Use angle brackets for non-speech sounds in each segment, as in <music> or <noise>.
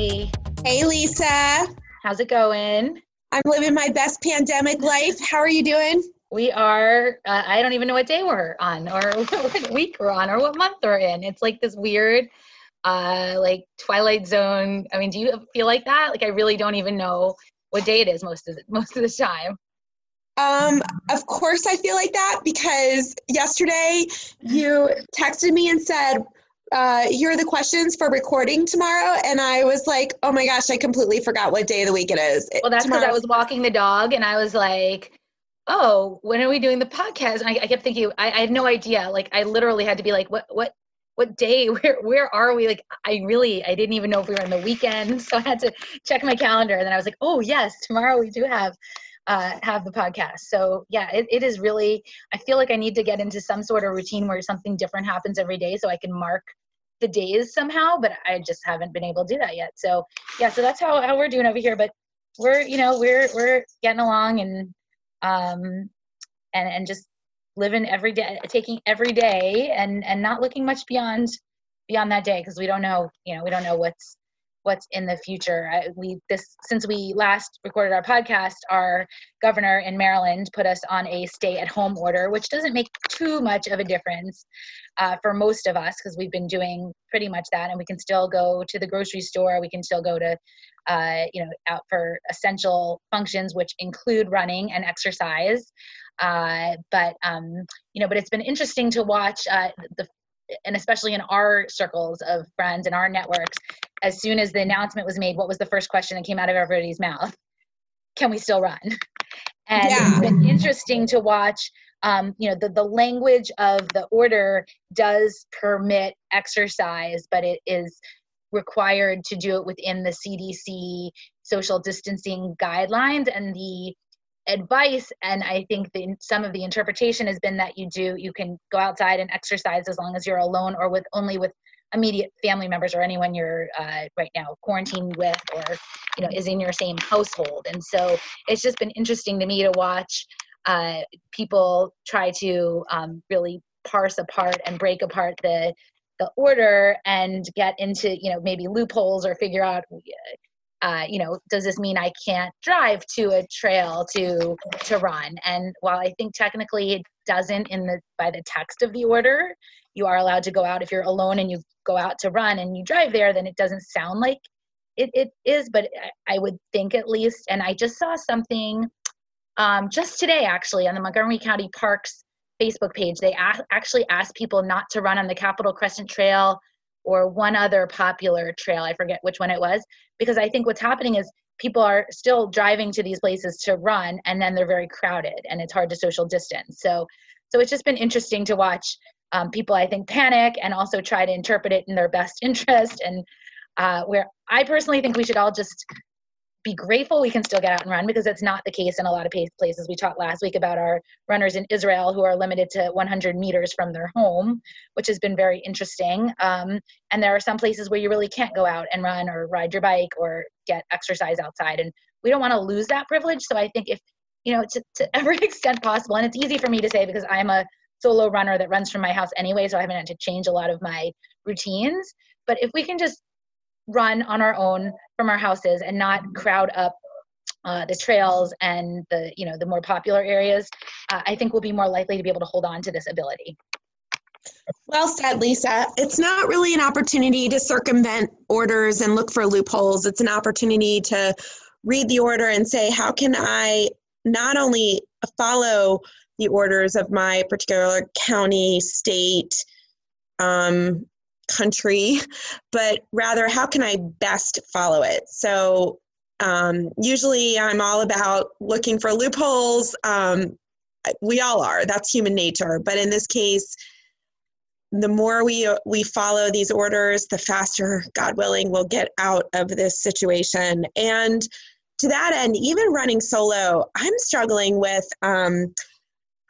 Hey, Hey, Lisa. How's it going? I'm living my best pandemic life. How are you doing? We are, uh, I don't even know what day we're on or <laughs> what week we're on or what month we're in. It's like this weird, uh, like Twilight Zone. I mean, do you feel like that? Like, I really don't even know what day it is most of the, <laughs> most of the time. Um, of course I feel like that because yesterday you texted me and said, uh, here are the questions for recording tomorrow. And I was like, oh my gosh, I completely forgot what day of the week it is. Well, that's because I was walking the dog and I was like, oh, when are we doing the podcast? And I, I kept thinking, I, I, had no idea. Like, I literally had to be like, what, what, what day? <laughs> Where, where are we? Like, I really, I didn't even know if we were in the weekend. <laughs> So I had to check my calendar. And then I was like, oh, yes, tomorrow we do have uh, have the podcast. So yeah, it, it is really, I feel like I need to get into some sort of routine where something different happens every day so I can mark the days somehow, but I just haven't been able to do that yet. So yeah, so that's how, how we're doing over here. But we're, you know, we're, we're getting along and, um, and, and just living every day, taking every day and, and not looking much beyond, beyond that day. Cause we don't know, you know, we don't know what's, what's in the future. I, we this since we last recorded our podcast, our governor in Maryland put us on a stay-at-home order, which doesn't make too much of a difference uh, for most of us because we've been doing pretty much that, and we can still go to the grocery store. We can still go to uh, you know out for essential functions, which include running and exercise. Uh, but um, you know, but it's been interesting to watch uh, the and especially in our circles of friends and our networks, as soon as the announcement was made, what was the first question that came out of everybody's mouth? Can we still run? And yeah. it's been interesting to watch. Um, you know, the, the language of the order does permit exercise, but it is required to do it within the CDC social distancing guidelines and the advice and i think the, some of the interpretation has been that you do you can go outside and exercise as long as you're alone or with only with immediate family members or anyone you're uh, right now quarantined with or you know is in your same household and so it's just been interesting to me to watch uh, people try to um, really parse apart and break apart the the order and get into you know maybe loopholes or figure out uh, you know, does this mean I can't drive to a trail to to run? And while I think technically it doesn't in the by the text of the order, you are allowed to go out if you're alone and you go out to run and you drive there, then it doesn't sound like it, it is, but I, would think at least. And I just saw something um, just today actually on the Montgomery County Parks Facebook page. They actually asked people not to run on the Capital Crescent Trail or one other popular trail. I forget which one it was, because I think what's happening is people are still driving to these places to run and then they're very crowded and it's hard to social distance. So, so it's just been interesting to watch um, people, I think, panic and also try to interpret it in their best <laughs> interest. And uh, where I personally think we should all just be grateful we can still get out and run because it's not the case in a lot of places. We talked last week about our runners in Israel who are limited to 100 meters from their home, which has been very interesting. Um, and there are some places where you really can't go out and run or ride your bike or get exercise outside. And we don't want to lose that privilege. So I think if, you know, to, to <laughs> every extent possible, and it's easy for me to say because I'm a solo runner that runs from my house anyway, so I haven't had to change a lot of my routines. But if we can just run on our own from our houses and not crowd up uh, the trails and the you know the more popular areas uh, i think we'll be more likely to be able to hold on to this ability. Well said lisa. It's not really an opportunity to circumvent orders and look for loopholes. It's an opportunity to read the order and say how can i not only follow the orders of my particular county state um, country, <laughs> but rather how can I best follow it? So um, usually I'm all about looking for loopholes. Um, we all are, that's human nature. But in this case, the more we we follow these orders, the faster, God willing, we'll get out of this situation. And to that end, even running solo, I'm struggling with um,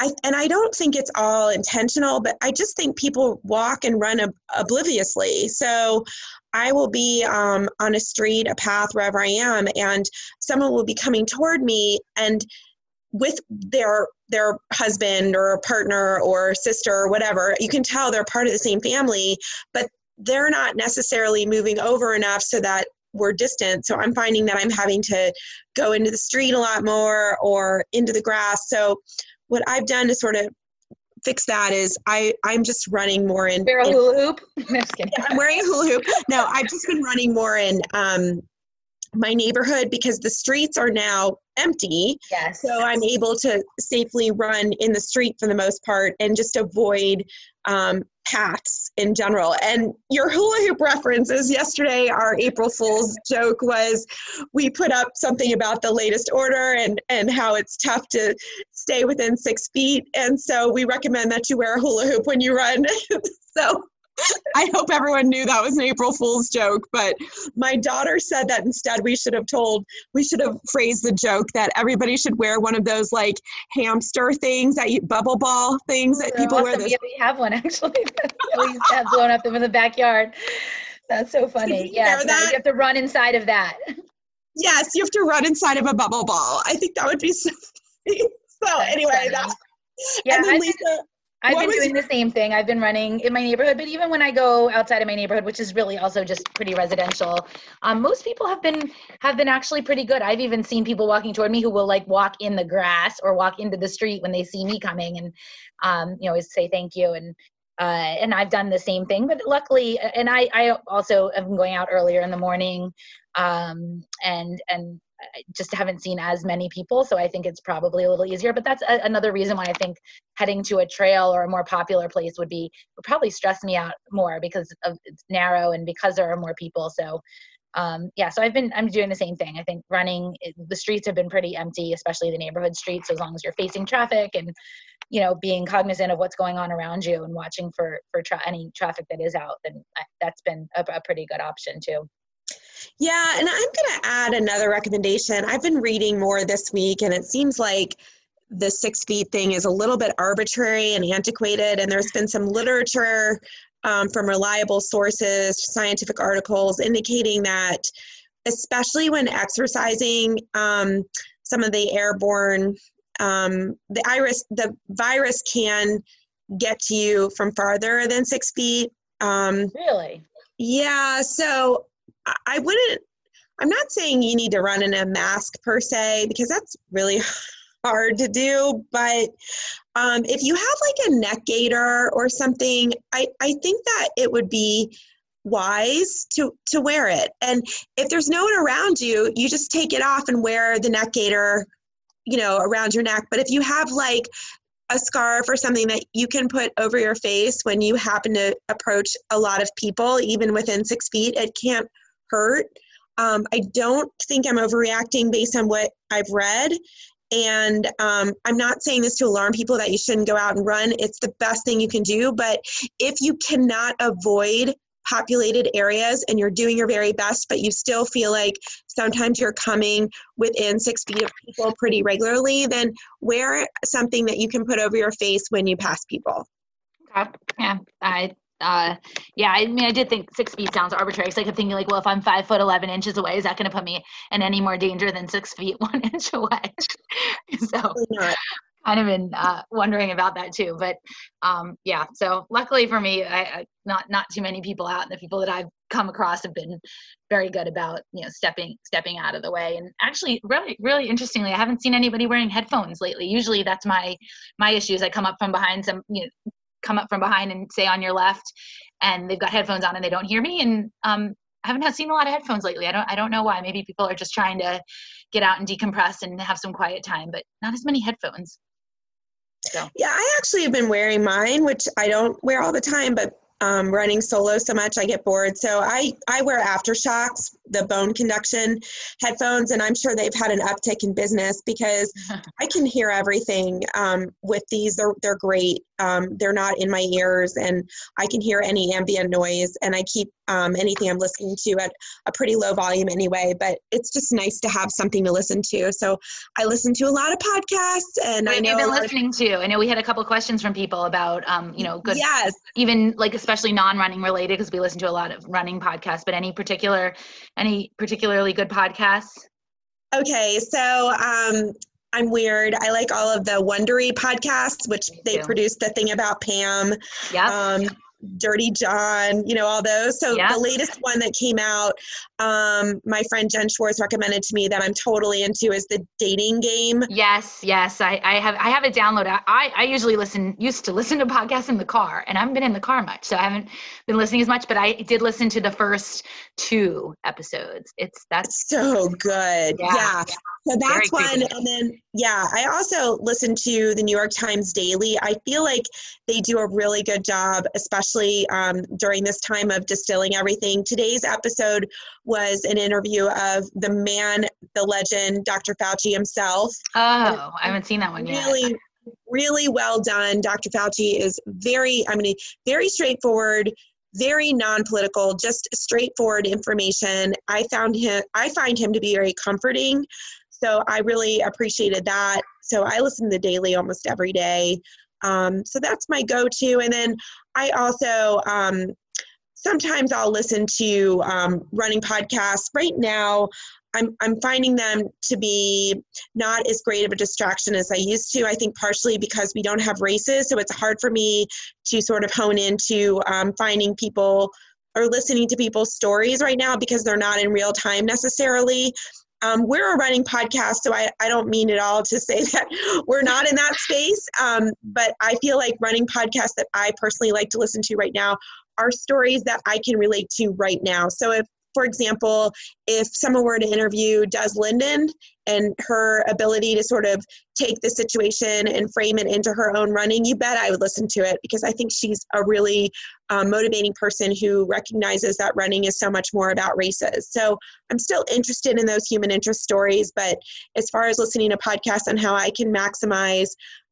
I, and I don't think it's all intentional, but I just think people walk and run ob- obliviously. So I will be um, on a street, a path, wherever I am, and someone will be coming toward me and with their their husband or partner or sister or whatever, you can tell they're part of the same family, but they're not necessarily moving over enough so that we're distant. So I'm finding that I'm having to go into the street a lot more or into the grass. So what I've done to sort of fix that is I I'm just running more in. Wear a hula hoop. <laughs> No, kidding. yeah, I'm wearing a hula hoop. No, I've just been running more in um, my neighborhood because the streets are now empty. Yes. So I'm able to safely run in the street for the most part and just avoid um, paths in general. And your hula hoop references yesterday, our April Fool's joke was we put up something about the latest order and, and how it's tough to stay within six feet. And so we recommend that you wear a hula hoop when you run. <laughs> so I hope everyone knew that was an April Fool's joke, but my daughter said that instead we should have told, we should have phrased the joke that everybody should wear one of those like hamster things that you, bubble ball things that people wear. Awesome. This, Yeah, we have one actually. <laughs> we have blown up them in the backyard. That's so funny. Yeah, so you have to run inside of that. yes, you have to run inside of a bubble ball. I think that would be so <laughs> funny. So anyway, funny. that, Yeah, and then Lisa, I've What been doing the same thing. I've been running in my neighborhood, but even when I go outside of my neighborhood, which is really also just pretty residential, um, most people have been have been actually pretty good. I've even seen people walking toward me who will like walk in the grass or walk into the street when they see me coming, and um, you know, always say thank you. And uh, and I've done the same thing, but luckily, and I I also been going out earlier in the morning, um, and and just haven't seen as many people, so I think it's probably a little easier. But that's a, another reason why I think heading to a trail or a more popular place would be would probably stress me out more because of it's narrow and because there are more people. So um, yeah, so I've been I'm doing the same thing. I think running the streets have been pretty empty, especially the neighborhood streets. As long as you're facing traffic and you know being cognizant of what's going on around you and watching for for tra- any traffic that is out, then I- that's been a, a pretty good option too. Yeah, and I'm going to add another recommendation. I've been reading more this week, and it seems like the six feet thing is a little bit arbitrary and antiquated. And there's been some literature um, from reliable sources, scientific articles indicating that, especially when exercising, um, some of the airborne, um, the iris, the virus can get to you from farther than six feet. Um, Really? yeah, so I- wouldn't, I'm not saying you need to run in a mask per se, because that's really <sighs> hard to do. But um, if you have like a neck gaiter or something, I, I think that it would be wise to to wear it. And if there's no one around you, you just take it off and wear the neck gaiter, you know, around your neck. But if you have like a scarf or something that you can put over your face when you happen to approach a lot of people, even within six feet, it can't hurt. Um, I don't think I'm overreacting based on what I've read. And um, I'm not saying this to alarm people that you shouldn't go out and run. It's the best thing you can do. But if you cannot avoid populated areas and you're doing your very best, but you still feel like sometimes you're coming within six feet of people pretty regularly, then wear something that you can put over your face when you pass people. Yeah. I uh yeah, I mean I did think six feet sounds arbitrary. Because I kept thinking like, well, if I'm five foot eleven inches away, is that gonna put me in any more danger than six feet <laughs> one inch away? <laughs> so kind of been uh, wondering about that too. But um, yeah, so luckily for me, I, I not not too many people out, and the people that I've come across have been very good about you know stepping stepping out of the way. And actually, really really interestingly, I haven't seen anybody wearing headphones lately. Usually, that's my my issues. I come up from behind some you know come up from behind and say on your left, and they've got headphones on and they don't hear me. And um, I haven't seen a lot of headphones lately. I don't I don't know why. Maybe people are just trying to get out and decompress and have some quiet time, but not as many headphones. So Yeah, I actually have been wearing mine, which I don't wear all the time, but um, running solo so much I get bored. So I, I wear AfterShokz, the bone conduction headphones, and I'm sure they've had an uptick in business because <laughs> I can hear everything um, with these. They're, they're great. Um, they're not in my ears, and I can hear any ambient noise, and I keep um, anything I'm listening to at a pretty low volume anyway. But it's just nice to have something to listen to. So I listen to a lot of podcasts, and What I know been lot of- listening to? I know we had a couple questions from people about, um, you know, good, Yes. even like especially non-running related because we listen to a lot of running podcasts. But any particular, any particularly good podcasts? Okay, so um, I'm weird. I like all of the Wondery podcasts, which they produced the thing about Pam. Yeah. Um, Dirty John, you know, all those. So Yeah. the latest one that came out, um, my friend Jen Schwartz recommended to me that I'm totally into is the dating game. Yes, yes. I, I have I have a download. I, I usually listen used to listen to podcasts in the car and I haven't been in the car much. So I haven't been listening as much, but I did listen to the first two episodes. It's that's So good. Yeah. Yeah. So that's Very one. creepy. And then, yeah, I also listen to the New York Times Daily. I feel like they do a really good job, especially um, during this time of distilling everything. Today's episode was an interview of the man, the legend, Dr. Fauci himself. oh, I haven't seen that one yet. Really, really well done. Dr. Fauci is very, I mean, very straightforward, very non-political, just straightforward information. I found him, I find him to be very comforting. So I really appreciated that. So I listen to the daily almost every day. Um, so that's my go-to. And then I also um, sometimes I'll listen to um, running podcasts. Right now, I'm I'm finding them to be not as great of a distraction as I used to. I think partially because we don't have races, so it's hard for me to sort of hone into um, finding people or listening to people's stories right now because they're not in real time necessarily. Um, we're a running podcast, so I, I don't mean at all to say <laughs> that we're not in that space. Um, but I feel like running podcasts that I personally like to listen to right now are stories that I can relate to right now. So if for example, if someone were to interview Des Linden and her ability to sort of take the situation and frame it into her own running, you bet I would listen to it because I think she's a really um, motivating person who recognizes that running is so much more about races. So I'm still interested in those human interest stories, but as far as listening to podcasts on how I can maximize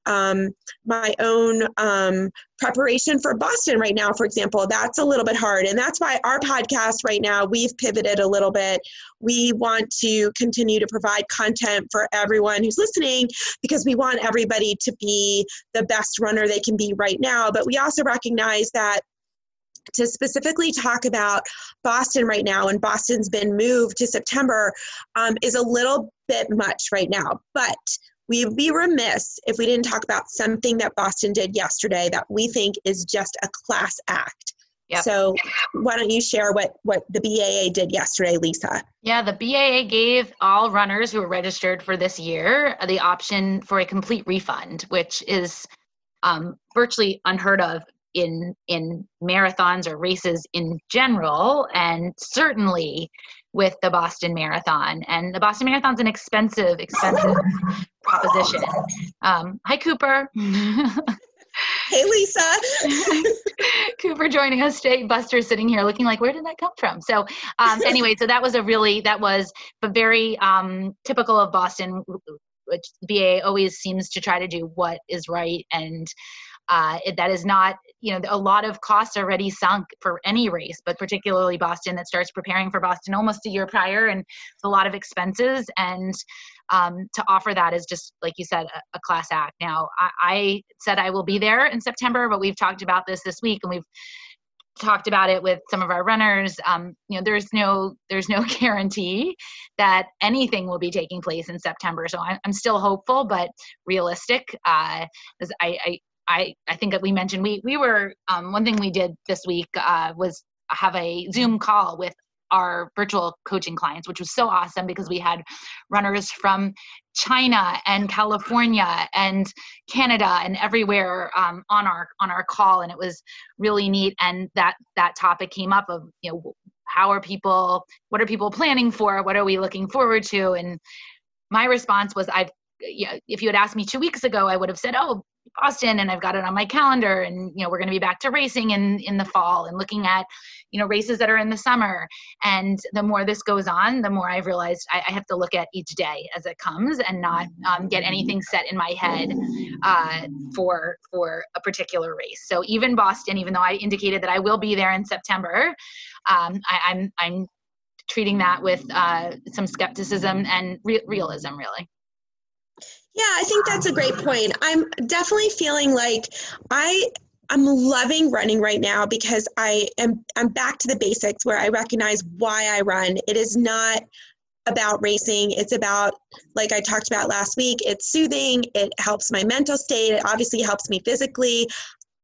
um, my own um, preparation for Boston right now, for example, that's a little bit hard. And that's why our podcast right now, we've pivoted a little bit. We want to continue to provide content for everyone who's listening because we want everybody to be the best runner they can be right now. But we also recognize that to specifically talk about Boston right now, and Boston's been moved to September, um, is a little bit much right now. But we'd be remiss if we didn't talk about something that Boston did yesterday that we think is just a class act. Yep. So why don't you share what what the BAA did yesterday, Lisa? Yeah, the BAA gave all runners who were registered for this year the option for a complete refund, which is um, virtually unheard of in in marathons or races in general, and certainly with the Boston Marathon. And the Boston Marathon's an expensive, expensive <laughs> proposition. Um, hi, Cooper. <laughs> Hey, Lisa. <laughs> Cooper joining us today. Buster sitting here looking like, where did that come from? So, um, anyway, so that was a really, that was a very um, typical of Boston, which BA always seems to try to do what is right. And uh, it, that is not, you know, a lot of costs already sunk for any race, but particularly Boston that starts preparing for Boston almost a year prior and a lot of expenses. And um, to offer that is just like you said a, a class act. Now I, I said i will be there in september but we've talked about this this week and we've talked about it with some of our runners. Um, you know there's no there's no <laughs> guarantee that anything will be taking place in september so i'm, I'm still hopeful but realistic. Uh, I, I I, I think that we mentioned we we were um, one thing we did this week uh, was have a Zoom call with our virtual coaching clients, which was so awesome because we had runners from China and California and Canada and everywhere um, on our on our call, and it was really neat. And that that topic came up of you know how are people, what are people planning for, what are we looking forward to, and my response was I've yeah, if you had asked me two weeks ago, I would have said, oh, Boston, and I've got it on my calendar, and you know we're going to be back to racing in in the fall and looking at you know races that are in the summer. And the more this goes on, the more I've realized I, I have to look at each day as it comes and not um, get anything set in my head uh, for for a particular race. So even Boston, even though I indicated that I will be there in September, um, I, I'm I'm treating that with uh, some skepticism and re- realism, really. Yeah, I think that's a great point. I'm definitely feeling like I I'm loving running right now because I am I'm back to the basics where I recognize why I run. It is not about racing. It's about like I talked about last week, it's soothing, it helps my mental state, it obviously helps me physically.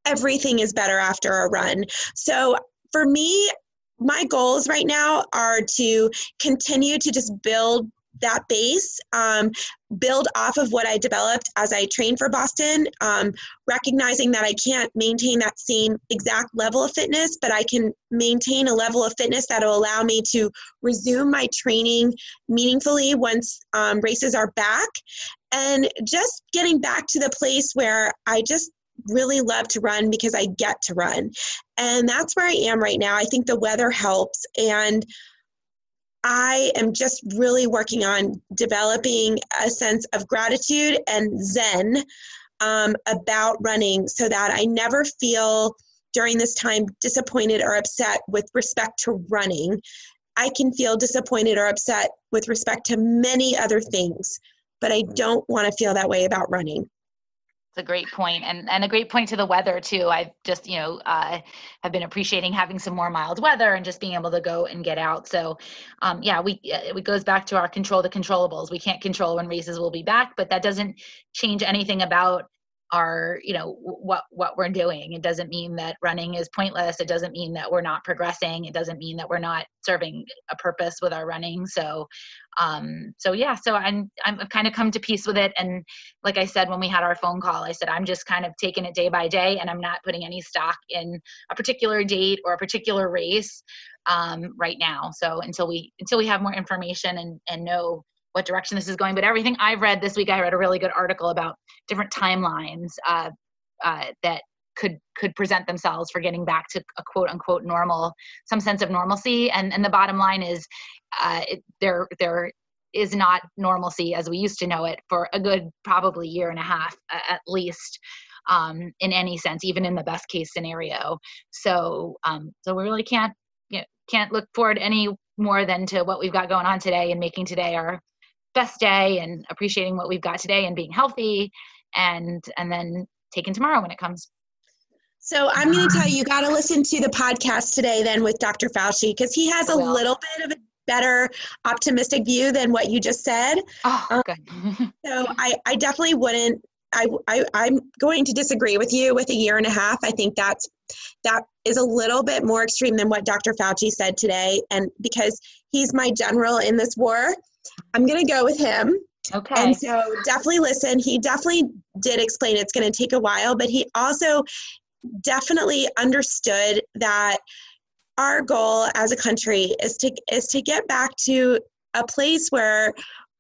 everything is better after a run. So for me, my goals right now are to continue to just build that base, um, build off of what I developed as I trained for Boston, um, recognizing that I can't maintain that same exact level of fitness, but I can maintain a level of fitness that will allow me to resume my training meaningfully once um, races are back. And just getting back to the place where I just really love to run because I get to run. And that's where I am right now. I think the weather helps. And I am just really working on developing a sense of gratitude and zen um, about running so that I never feel during this time disappointed or upset with respect to running. I can feel disappointed or upset with respect to many other things, but I don't want to feel that way about running. It's a great point, and and a great point to the weather too. I've just you know uh, have been appreciating having some more mild weather and just being able to go and get out. So, um, yeah, we uh, it goes back to our control the controllables. We can't control when races will be back, but that doesn't change anything about our you know what what we're doing. It doesn't mean that running is pointless. It doesn't mean that we're not progressing. It doesn't mean that we're not serving a purpose with our running. So um so yeah so i'm i'm kind of come to peace with it. And like i said when we had our phone call i said i'm just kind of taking it day by day and i'm not putting any stock in a particular date or a particular race um right now. So until we until we have more information and and know what direction this is going. But everything I've read this week, I read a really good article about different timelines uh, uh, that could could present themselves for getting back to a quote unquote normal, some sense of normalcy. And and the bottom line is, uh, it, there there is not normalcy as we used to know it for a good probably year and a half at least. Um, in any sense, even in the best case scenario. So, um, so we really can't you know, can't look forward any more than to what we've got going on today and making today our best day and appreciating what we've got today and being healthy and and then taking tomorrow when it comes. So i'm going to tell you you got to listen to the podcast today then with dr fauci because he has a little bit of a better optimistic view than what you just said. Oh, um, good. <laughs> so I, I definitely wouldn't I, I i'm going to disagree with you with a year and a half. I think that's that is a little bit more extreme than what dr fauci said today. And because he's my general in this war I'm going to go with him. Okay. And so definitely listen. He definitely did explain it's going to take a while, but he also definitely understood that our goal as a country is to is to get back to a place where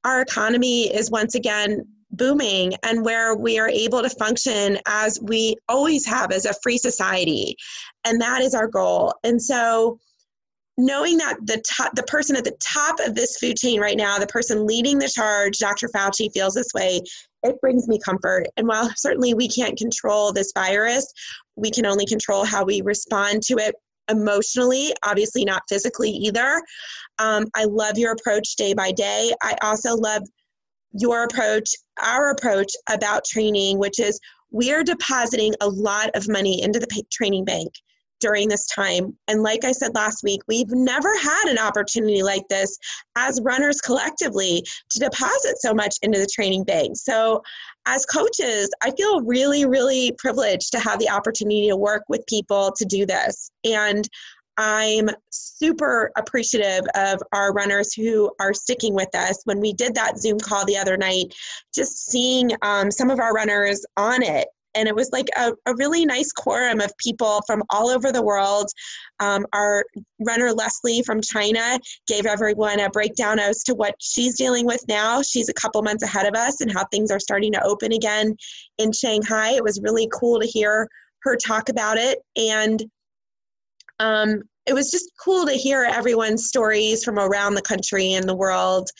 our economy is once again booming and where we are able to function as we always have as a free society and that is our goal and so knowing that the top, the person at the top of this food chain right now, the person leading the charge, Dr. Fauci, feels this way, it brings me comfort. And while certainly we can't control this virus, we can only control how we respond to it emotionally, obviously not physically either. Um, I love your approach day by day. I also love your approach, our approach about training, which is we are depositing a lot of money into the training bank during this time. And like I said last week, we've never had an opportunity like this as runners collectively to deposit so much into the training bank. So, as coaches, I feel really, really privileged to have the opportunity to work with people to do this. And I'm super appreciative of our runners who are sticking with us. When we did that Zoom call the other night, just seeing um, some of our runners on it and it was like a, a really nice quorum of people from all over the world. Um, our runner Leslie from China gave everyone a breakdown as to what she's dealing with now. She's a couple months ahead of us and how things are starting to open again in Shanghai. It was really cool to hear her talk about it. And um, it was just cool to hear everyone's stories from around the country and the world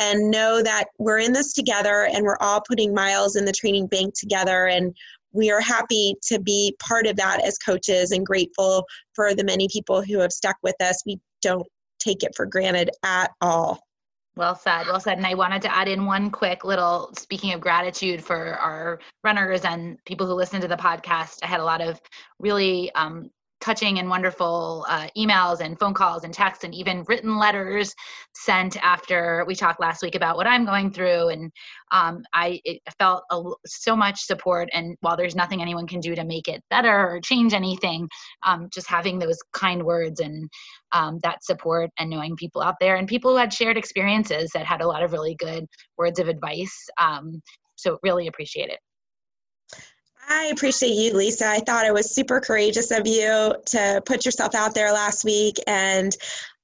and know that we're in this together and we're all putting miles in the training bank together and we are happy to be part of that as coaches and grateful for the many people who have stuck with us. We don't take it for granted at all. Well said, well said. And I wanted to add in one quick little speaking of gratitude for our runners and people who listen to the podcast. I had a lot of really um, touching and wonderful uh, emails and phone calls and texts and even written letters sent after we talked last week about what I'm going through. And um, I felt a, so much support. And while there's nothing anyone can do to make it better or change anything, um, just having those kind words and um, that support and knowing people out there and people who had shared experiences that had a lot of really good words of advice. Um, so really appreciate it. I appreciate you, Lisa. I thought it was super courageous of you to put yourself out there last week. And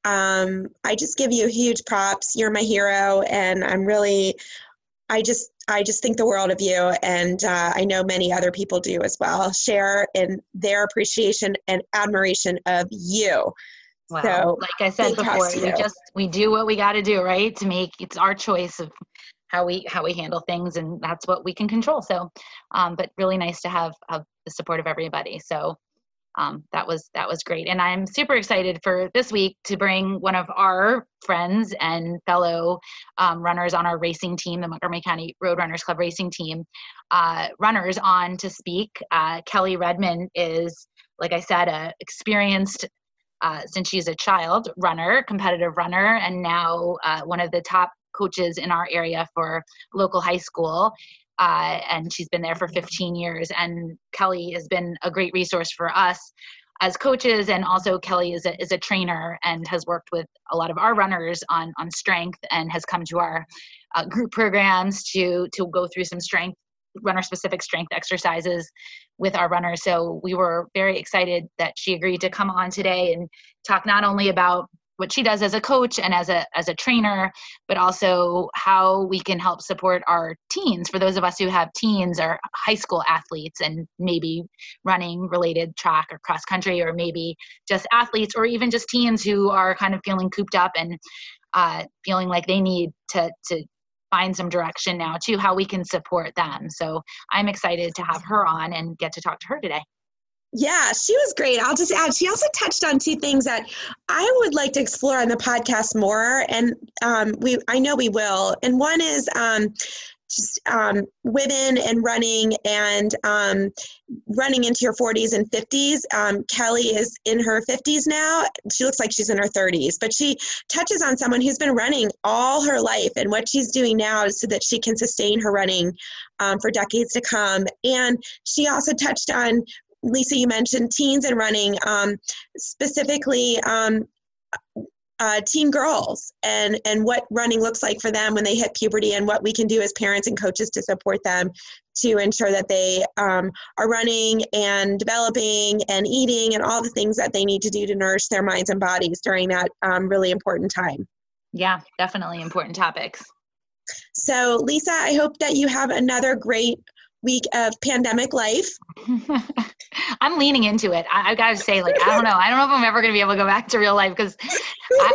um, I just give you huge props. You're my hero. And I'm really, I just, I just think the world of you. And uh, I know many other people do as well. Share in their appreciation and admiration of you. Wow. So, like I said before, we just we do what we got to do, right? To make it's our choice of how we how we handle things and that's what we can control. So um, but really nice to have, have the support of everybody. So um, that was that was great. And i'm super excited for this week to bring one of our friends and fellow um, runners on our racing team the montgomery county road runners club racing team uh, runners on to speak. Uh, kelly redmond is like i said a experienced uh, since she's a child runner competitive runner and now uh, one of the top coaches in our area for local high school. Uh, and she's been there for 15 years. And Kelly has been a great resource for us as coaches. And also, Kelly is a, is a trainer and has worked with a lot of our runners on, on strength and has come to our uh, group programs to, to go through some strength runner specific strength exercises with our runners. So we were very excited that she agreed to come on today and talk not only about what she does as a coach and as a as a trainer but also how we can help support our teens. For those of us who have teens or high school athletes and maybe running related track or cross country or maybe just athletes or even just teens who are kind of feeling cooped up and uh, feeling like they need to to find some direction now to how we can support them. So i'm excited to have her on and get to talk to her today yeah, she was great. I'll just add, she also touched on two things that I would like to explore on the podcast more, and um, we I know we will. And one is um, just um, women and running and um, running into your 40s and 50s. Um, Kelly is in her 50s now. She looks like she's in her 30s, but she touches on someone who's been running all her life and what she's doing now so that she can sustain her running um, for decades to come. And she also touched on Lisa, you mentioned teens and running, um, specifically um, uh, teen girls, and and what running looks like for them when they hit puberty, and what we can do as parents and coaches to support them to ensure that they um, are running and developing and eating and all the things that they need to do to nourish their minds and bodies during that um, really important time. Yeah, definitely important topics. So, Lisa, I hope that you have another great week of pandemic life. <laughs> I'm leaning into it. I, I got to say, like, I don't know. I don't know if I'm ever to be able to go back to real life because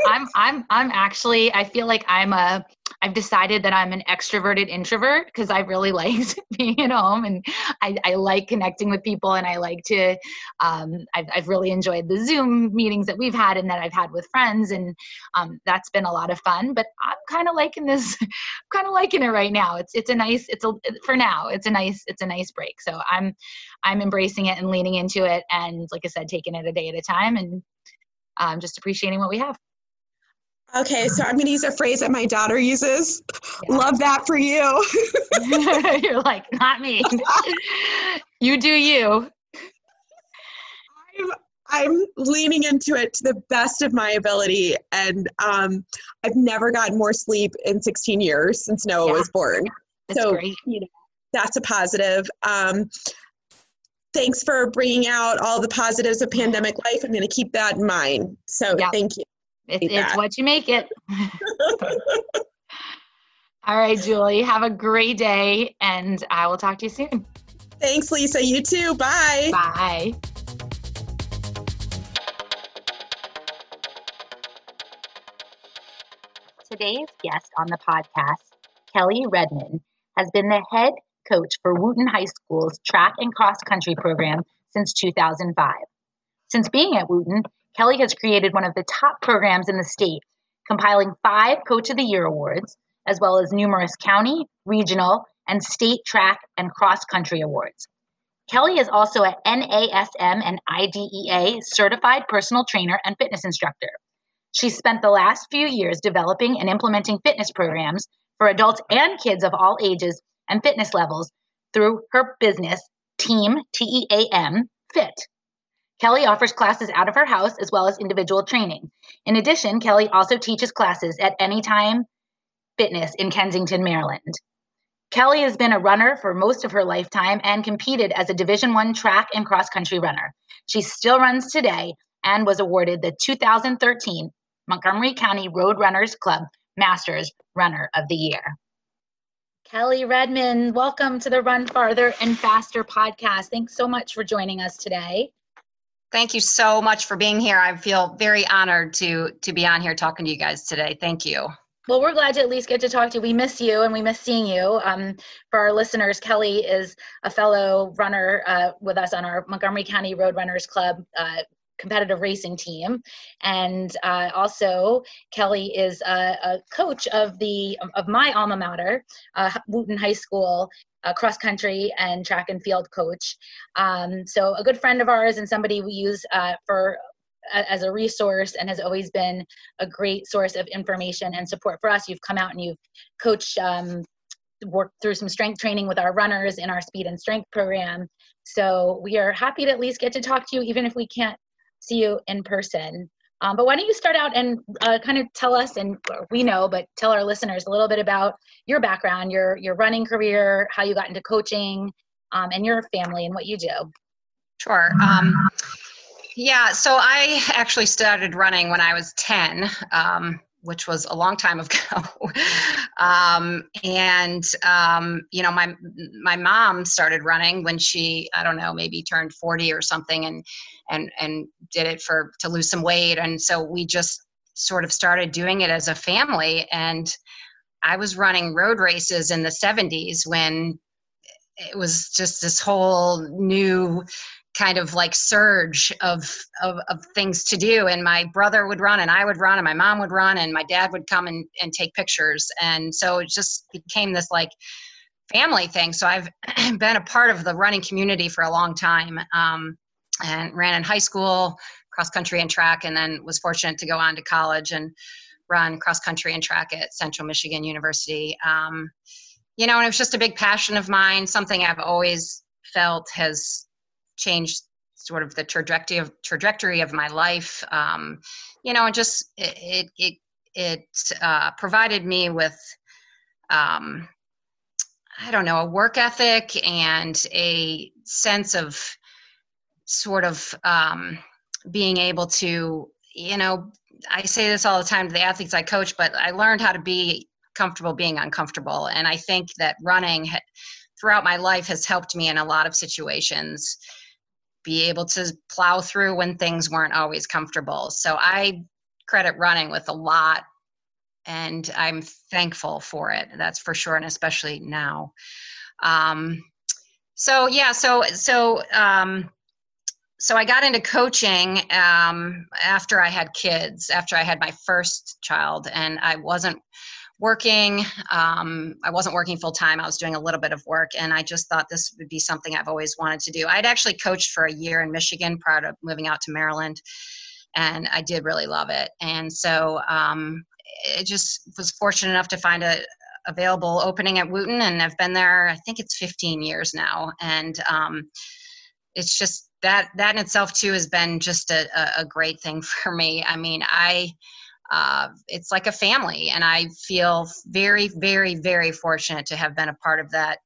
I'm, I'm, I'm actually. I feel like I'm a I've decided that I'm an extroverted introvert because I really <laughs> like being at home and I, I, like connecting with people and I like to, um, I've, I've, really enjoyed the Zoom meetings that we've had and that I've had with friends and um, that's been a lot of fun. But I'm kind of liking this, <laughs> kind of liking it right now. It's it's a nice, it's a for now, it's a nice, it's a nice break. So I'm I'm embracing it and leaning into it and like I said, taking it a day at a time and um, just appreciating what we have. Okay, so I'm going to use a phrase that my daughter uses. Yeah. Love that for you. <laughs> You're like, not me. <laughs> you do you. I'm, I'm leaning into it to the best of my ability, and um, I've never gotten more sleep in 16 years since Noah yeah. was born. That's so, great. you know, that's a positive. Um, thanks for bringing out all the positives of pandemic life. I'm going to keep that in mind. So, yeah. thank you. It's, it's what you make it. <laughs> <laughs> All right, Julie, have a great day, and I will talk to you soon. Thanks, Lisa. You too. Bye. Bye. Today's guest on the podcast, Kelly Redmond, has been the head coach for Wootton High School's track and cross country program since 2005. Since being at Wootton, Kelly has created one of the top programs in the state, compiling five Coach of the Year awards, as well as numerous county, regional, and state track and cross country awards. Kelly is also a NASM and IDEA certified personal trainer and fitness instructor. She spent the last few years developing and implementing fitness programs for adults and kids of all ages and fitness levels through her business, Team T E A M Fit. Kelly offers classes out of her house as well as individual training. In addition, Kelly also teaches classes at Anytime Fitness in Kensington, Maryland. Kelly has been a runner for most of her lifetime and competed as a Division 1 track and cross country runner. She still runs today and was awarded the 2013 Montgomery County Road Runners Club Masters Runner of the Year. Kelly Redmond, welcome to the Run Farther and Faster podcast. Thanks so much for joining us today. Thank you so much for being here. I feel very honored to to be on here talking to you guys today. Thank you. Well, we're glad to at least get to talk to you. We miss you and we miss seeing you. Um, for our listeners, Kelly is a fellow runner uh, with us on our Montgomery County Road Runners Club uh, competitive racing team. And uh, also kelly is a, a, coach of the of my alma mater uh, wootton high school cross country and track and field coach. Um, so a good friend of ours and somebody we use uh, for as a resource and has always been a great source of information and support for us. You've come out and you've coached um, worked through some strength training with our runners in our speed and strength program. So we are happy to at least get to talk to you even if we can't see you in person. Um, but why don't you start out and uh, kind of tell us, and we know, but tell our listeners a little bit about your background, your your running career, how you got into coaching, um, and your family and what you do. Sure. Um, yeah, so I actually started running when I was 10. Which was a long time ago. <laughs> um, and um, you know, my my mom started running when she I don't know maybe turned forty or something, and and and did it for to lose some weight, and so we just sort of started doing it as a family. And I was running road races in the '70s when it was just this whole new kind of like surge of, of, of things to do. And my brother would run and i would run and my mom would run and my dad would come and, and take pictures. And so it just became this like family thing. So i've <clears throat> been a part of the running community for a long time um, and ran in high school cross country and track and then was fortunate to go on to college and run cross country and track at central michigan university. Um, you know and it was just a big passion of mine something i've always felt has changed sort of the trajectory of trajectory of my life. Um, you know, and just it it it uh, provided me with um, I don't know a work ethic and a sense of sort of um, being able to you know I say this all the time to the athletes I coach, but I learned how to be comfortable being uncomfortable, and I think that running. throughout my life has helped me in a lot of situations be able to plow through when things weren't always comfortable. So I credit running with a lot and I'm thankful for it. That's for sure, and especially now. Um, so yeah, so so um, so I got into coaching um, after I had kids, after I had my first child, and I wasn't working. Um, I wasn't working full time. I was doing a little bit of work, and I just thought this would be something I've always wanted to do. I'd actually coached for a year in Michigan prior to moving out to Maryland, and I did really love it. And so um, it just was fortunate enough to find a available opening at Wootton, and I've been there. I think it's 15 years now, and um, it's just that that in itself too has been just a, a great thing <laughs> for me. I mean, I uh, it's like a family and i feel very very very fortunate to have been a part of that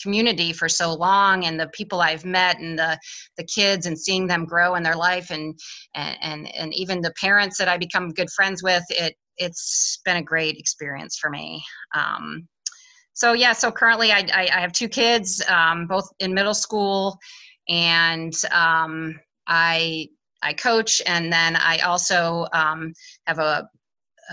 community for so long and the people i've met and the the kids and seeing them grow in their life and and and, and even the parents that i become good friends with it it's been a great experience for me. Um, so yeah so currently i i, I have two kids um, both in middle school and um, i I coach, and then I also um, have a,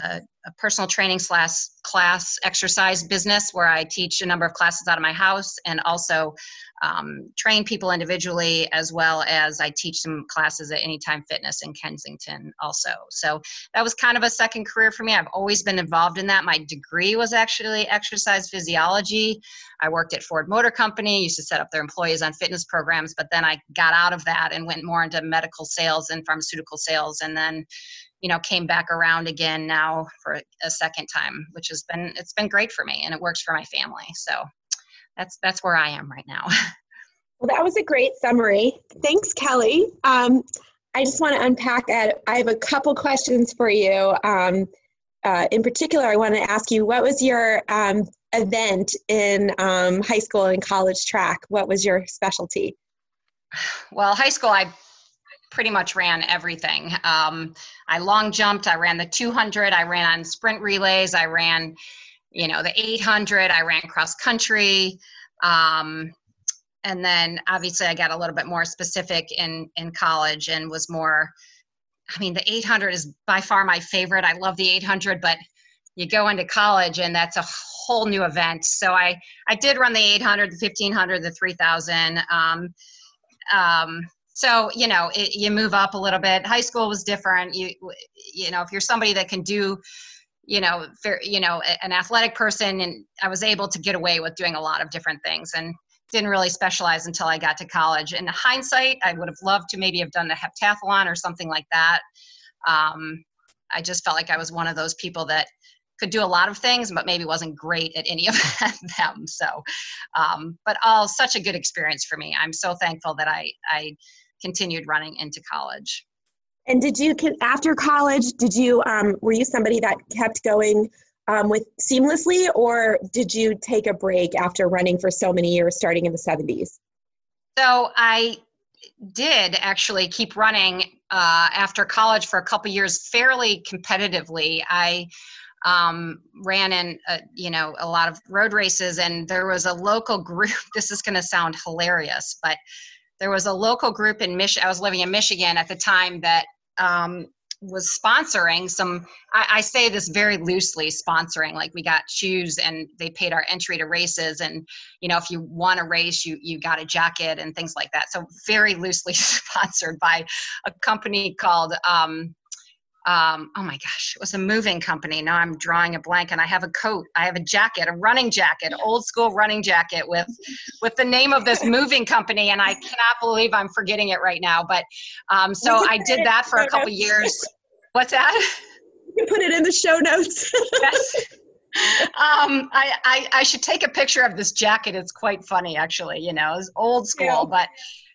a, a, personal training slash class exercise business where I teach a number of classes out of my house, and also um, train people individually as well as I teach some classes at Anytime Fitness in Kensington also. So that was kind of a second career for me. I've always been involved in that. My degree was actually exercise physiology. I worked at Ford Motor Company, used to set up their employees on fitness programs, but then I got out of that and went more into medical sales and pharmaceutical sales and then you know came back around again now for a second time which has been it's been great for me and it works for my family so that's that's where I am right now. <laughs> well, that was a great summary. Thanks, Kelly. Um, I just want to unpack it. I have a couple questions for you. Um, uh, in particular, I want to ask you what was your um, event in um, high school and college track? What was your specialty? Well, high school, I pretty much ran everything. Um, I long jumped, I ran the 200, I ran on sprint relays, I ran you know the 800 i ran cross country um, and then obviously i got a little bit more specific in in college and was more i mean the 800 is by far my favorite. I love the 800 but you go into college and that's a whole new event. So i i did run the 800 the 1500 the 3000 um, um, so you know it, you move up a little bit. High school was different. You you know if you're somebody that can do you know, you know, an athletic person, and I was able to get away with doing a lot of different things, and didn't really specialize until I got to college. In hindsight, I would have loved to maybe have done the heptathlon or something like that. Um, I just felt like I was one of those people that could do a lot of things, but maybe wasn't great at any <laughs> of them. So, um, but all such a good experience for me. I'm so thankful that I I continued running into college. And did you, after college, did you, um, were you somebody that kept going um, with seamlessly, or did you take a break after running for so many years, starting in the 70s? So I did actually keep running uh, after college for a couple years fairly competitively. I um, ran in, a, you know, a lot of road races, and there was a local group. <laughs> This is going to sound hilarious, but there was a local group in Michigan. I was living in Michigan at the time that um, was sponsoring some I, I, say this very loosely sponsoring like we got shoes and they paid our entry to races and you know if you won a race you you got a jacket and things like that. So very loosely <laughs> sponsored by a company called um, um, oh my gosh, it was a moving company. Now I'm drawing a blank, and I have a coat. I have a jacket, a running jacket, old school running jacket with with the name of this moving company, and I cannot believe I'm forgetting it right now. But um, so I did that for a couple years. What's that? You can put it in the show notes. yes. <laughs> Um, I, I I should take a picture of this jacket. It's quite funny, actually. You know, it's old school, yeah. but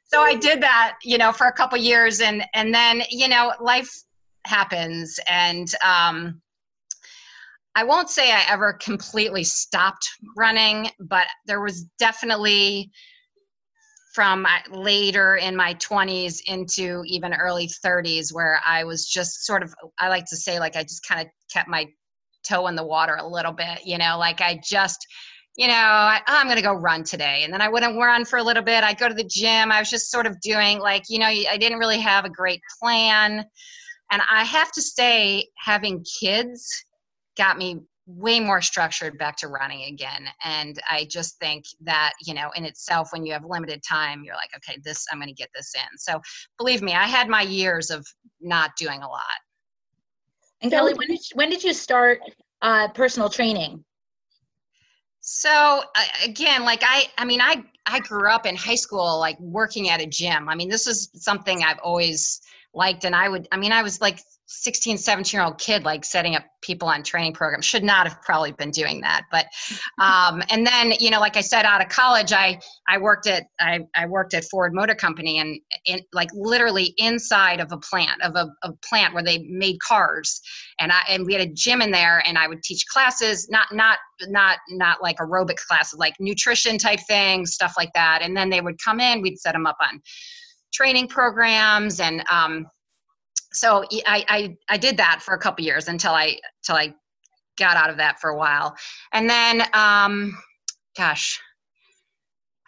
so I did that, you know, for a couple years, and and then you know, life happens. And um, i won't say i ever completely stopped running but there was definitely from later in my 20s into even early 30s where i was just sort of i like to say like i just kind of kept my toe in the water a little bit you know like i just you know I, oh, i'm going to go run today. And then i wouldn't run for a little bit. I'd go to the gym. I was just sort of doing like you know i didn't really have a great plan and I have to say, having kids got me way more structured back to running again. And I just think that, you know, in itself, when you have limited time, you're like, okay, this, I'm going to get this in. So believe me, I had my years of not doing a lot. And Kelly, when did, when did you start uh, personal training? So uh, again, like I, I mean, I, I grew up in high school, like working at a gym. I mean, this is something I've always liked and i would i mean i was like 16 17 year old kid like setting up people on training programs. Should not have probably been doing that but <laughs> um, and then you know like i said out of college i i worked at i, I worked at ford motor company and in like literally inside of a plant of a, a plant where they made cars. And i and we had a gym in there and i would teach classes not not not not like aerobic classes like nutrition type things stuff like that. And then they would come in we'd set them up on training programs and um, so I, I, I did that for a couple years until I until I got out of that for a while. And then um, gosh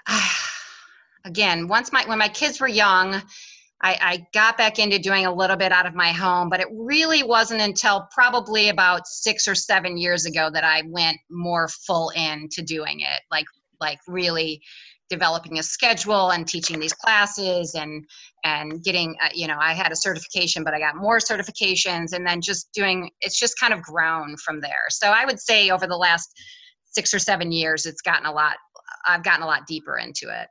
<sighs> again once my when my kids were young I, I, got back into doing a little bit out of my home, but it really wasn't until probably about six or seven years ago that I went more full in to doing it, like like really developing a schedule and teaching these classes and and getting uh, you know i had a certification but i got more certifications and then just doing it's just kind of grown from there. So i would say over the last six or seven years it's gotten a lot i've gotten a lot deeper into it.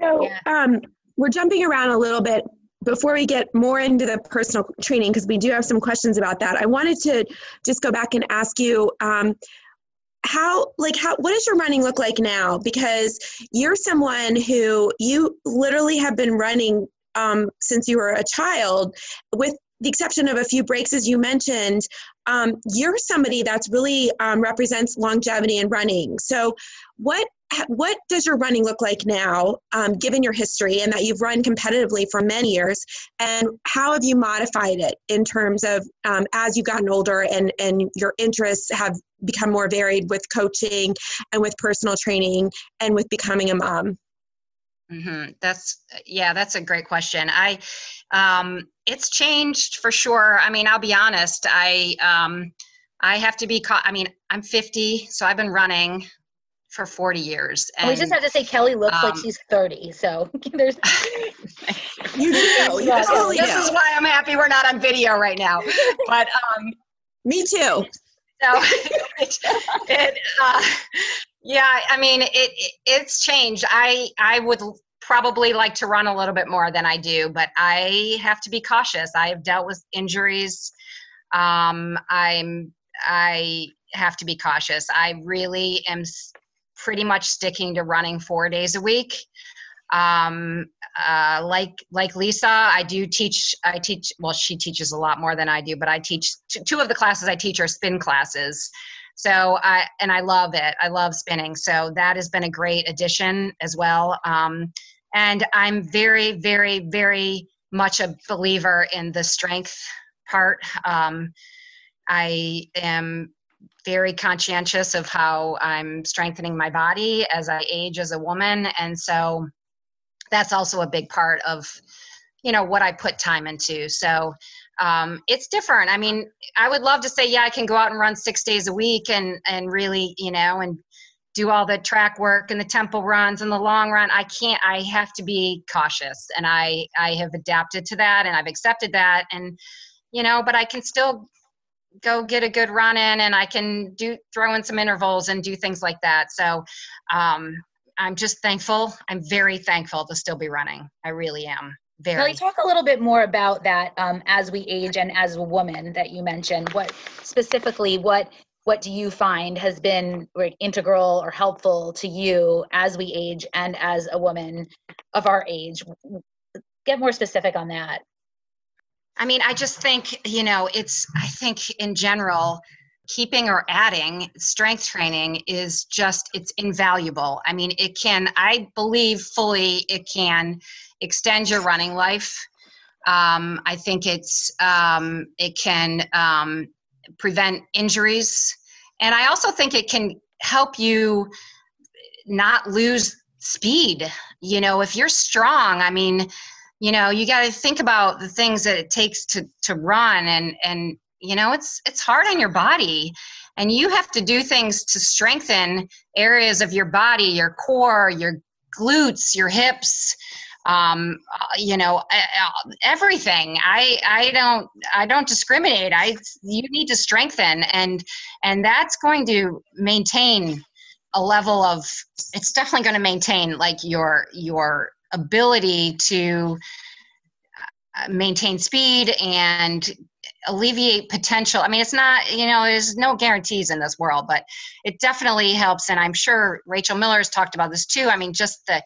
So yeah. um, we're jumping around a little bit. Before we get more into the personal training because we do have some questions about that i wanted to just go back and ask you um, how like how what does your running look like now? Because you're someone who you literally have been running um, since you were a child with the exception of a few breaks as you mentioned um, you're somebody that's really um, represents longevity in running. So what what does your running look like now, um, given your history and that you've run competitively for many years? And how have you modified it in terms of um, as you've gotten older and, and your interests have become more varied with coaching and with personal training and with becoming a mom? Mm-hmm. That's yeah, that's a great question. I um, it's changed for sure. I mean, I'll be honest. I um, I have to be. caught. I mean, I'm 50, so I've been running for 40 years. And, we just have to say Kelly looks um, like she's 30. So <laughs> there's. <laughs> you do. You yeah, totally this is why I'm happy we're not on video right now. <laughs> But um, me too. So it, it uh, yeah, I mean it, it it's changed. I I would probably like to run a little bit more than I do, but I have to be cautious. I have dealt with injuries. Um, I'm I have to be cautious. I really am pretty much sticking to running four days a week. Um, uh, like like Lisa, I do teach. I teach. Well, she teaches a lot more than I do, but I teach t- two of the classes I teach are spin classes. So I and I love it. I love spinning. So that has been a great addition as well. Um, and I'm very, very, very much a believer in the strength part. Um, I am very conscientious of how I'm strengthening my body as I age as a woman. And so that's also a big part of, you know, what I put time into. So um, it's different. I mean, I would love to say, yeah, I can go out and run six days a week and, and really, you know, and do all the track work and the tempo runs and the long run. I can't, I have to be cautious and I, I have adapted to that and I've accepted that. And, you know, but I can still go get a good run in and I can do throw in some intervals and do things like that. So um, I'm just thankful. I'm very thankful to still be running. I really am. Very. Kelly, talk a little bit more about that um, as we age and as a woman that you mentioned. What specifically, what what do you find has been integral or helpful to you as we age and as a woman of our age? Get more specific on that. I mean, I just think, you know, it's, I think in general, keeping or adding strength training is just, it's invaluable. I mean, it can, I believe fully it can extend your running life. Um, I think it's, um, it can um, prevent injuries. And I also think it can help you not lose speed. You know, if you're strong, I mean, you know you got to think about the things that it takes to to run and and you know it's it's hard on your body. And you have to do things to strengthen areas of your body your core your glutes your hips um, uh, you know everything. I i don't i don't discriminate. I you need to strengthen and and that's going to maintain a level of it's definitely going to maintain like your your ability to uh, maintain speed and alleviate potential. I mean it's not you know there's no guarantees in this world but it definitely helps. And i'm sure rachel miller has talked about this too. I mean just the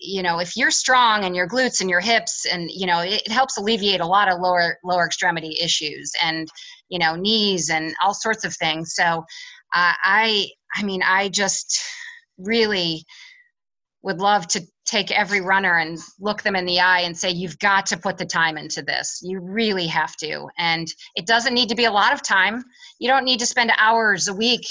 you know if you're strong and your glutes and your hips and you know it, helps alleviate a lot of lower lower extremity issues and you know knees and all sorts of things. So uh, i i mean i just really would love to take every runner and look them in the eye and say you've got to put the time into this. You really have to. And it doesn't need to be a lot of time. You don't need to spend hours a week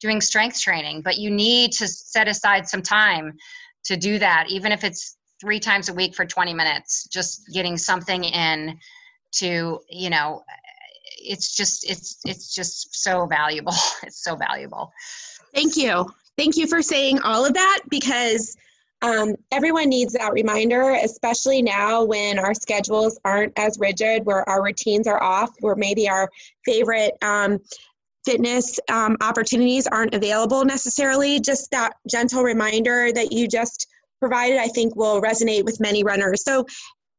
doing strength training but you need to set aside some time to do that even if it's three times a week for 20 minutes just getting something in to you know it's just it's it's just so valuable. <laughs> It's so valuable. Thank you. Thank you for saying all of that because um, everyone needs that reminder, especially now when our schedules aren't as rigid, where our routines are off, where maybe our favorite um, fitness um, opportunities aren't available necessarily. Just that gentle reminder that you just provided, I think, will resonate with many runners. So,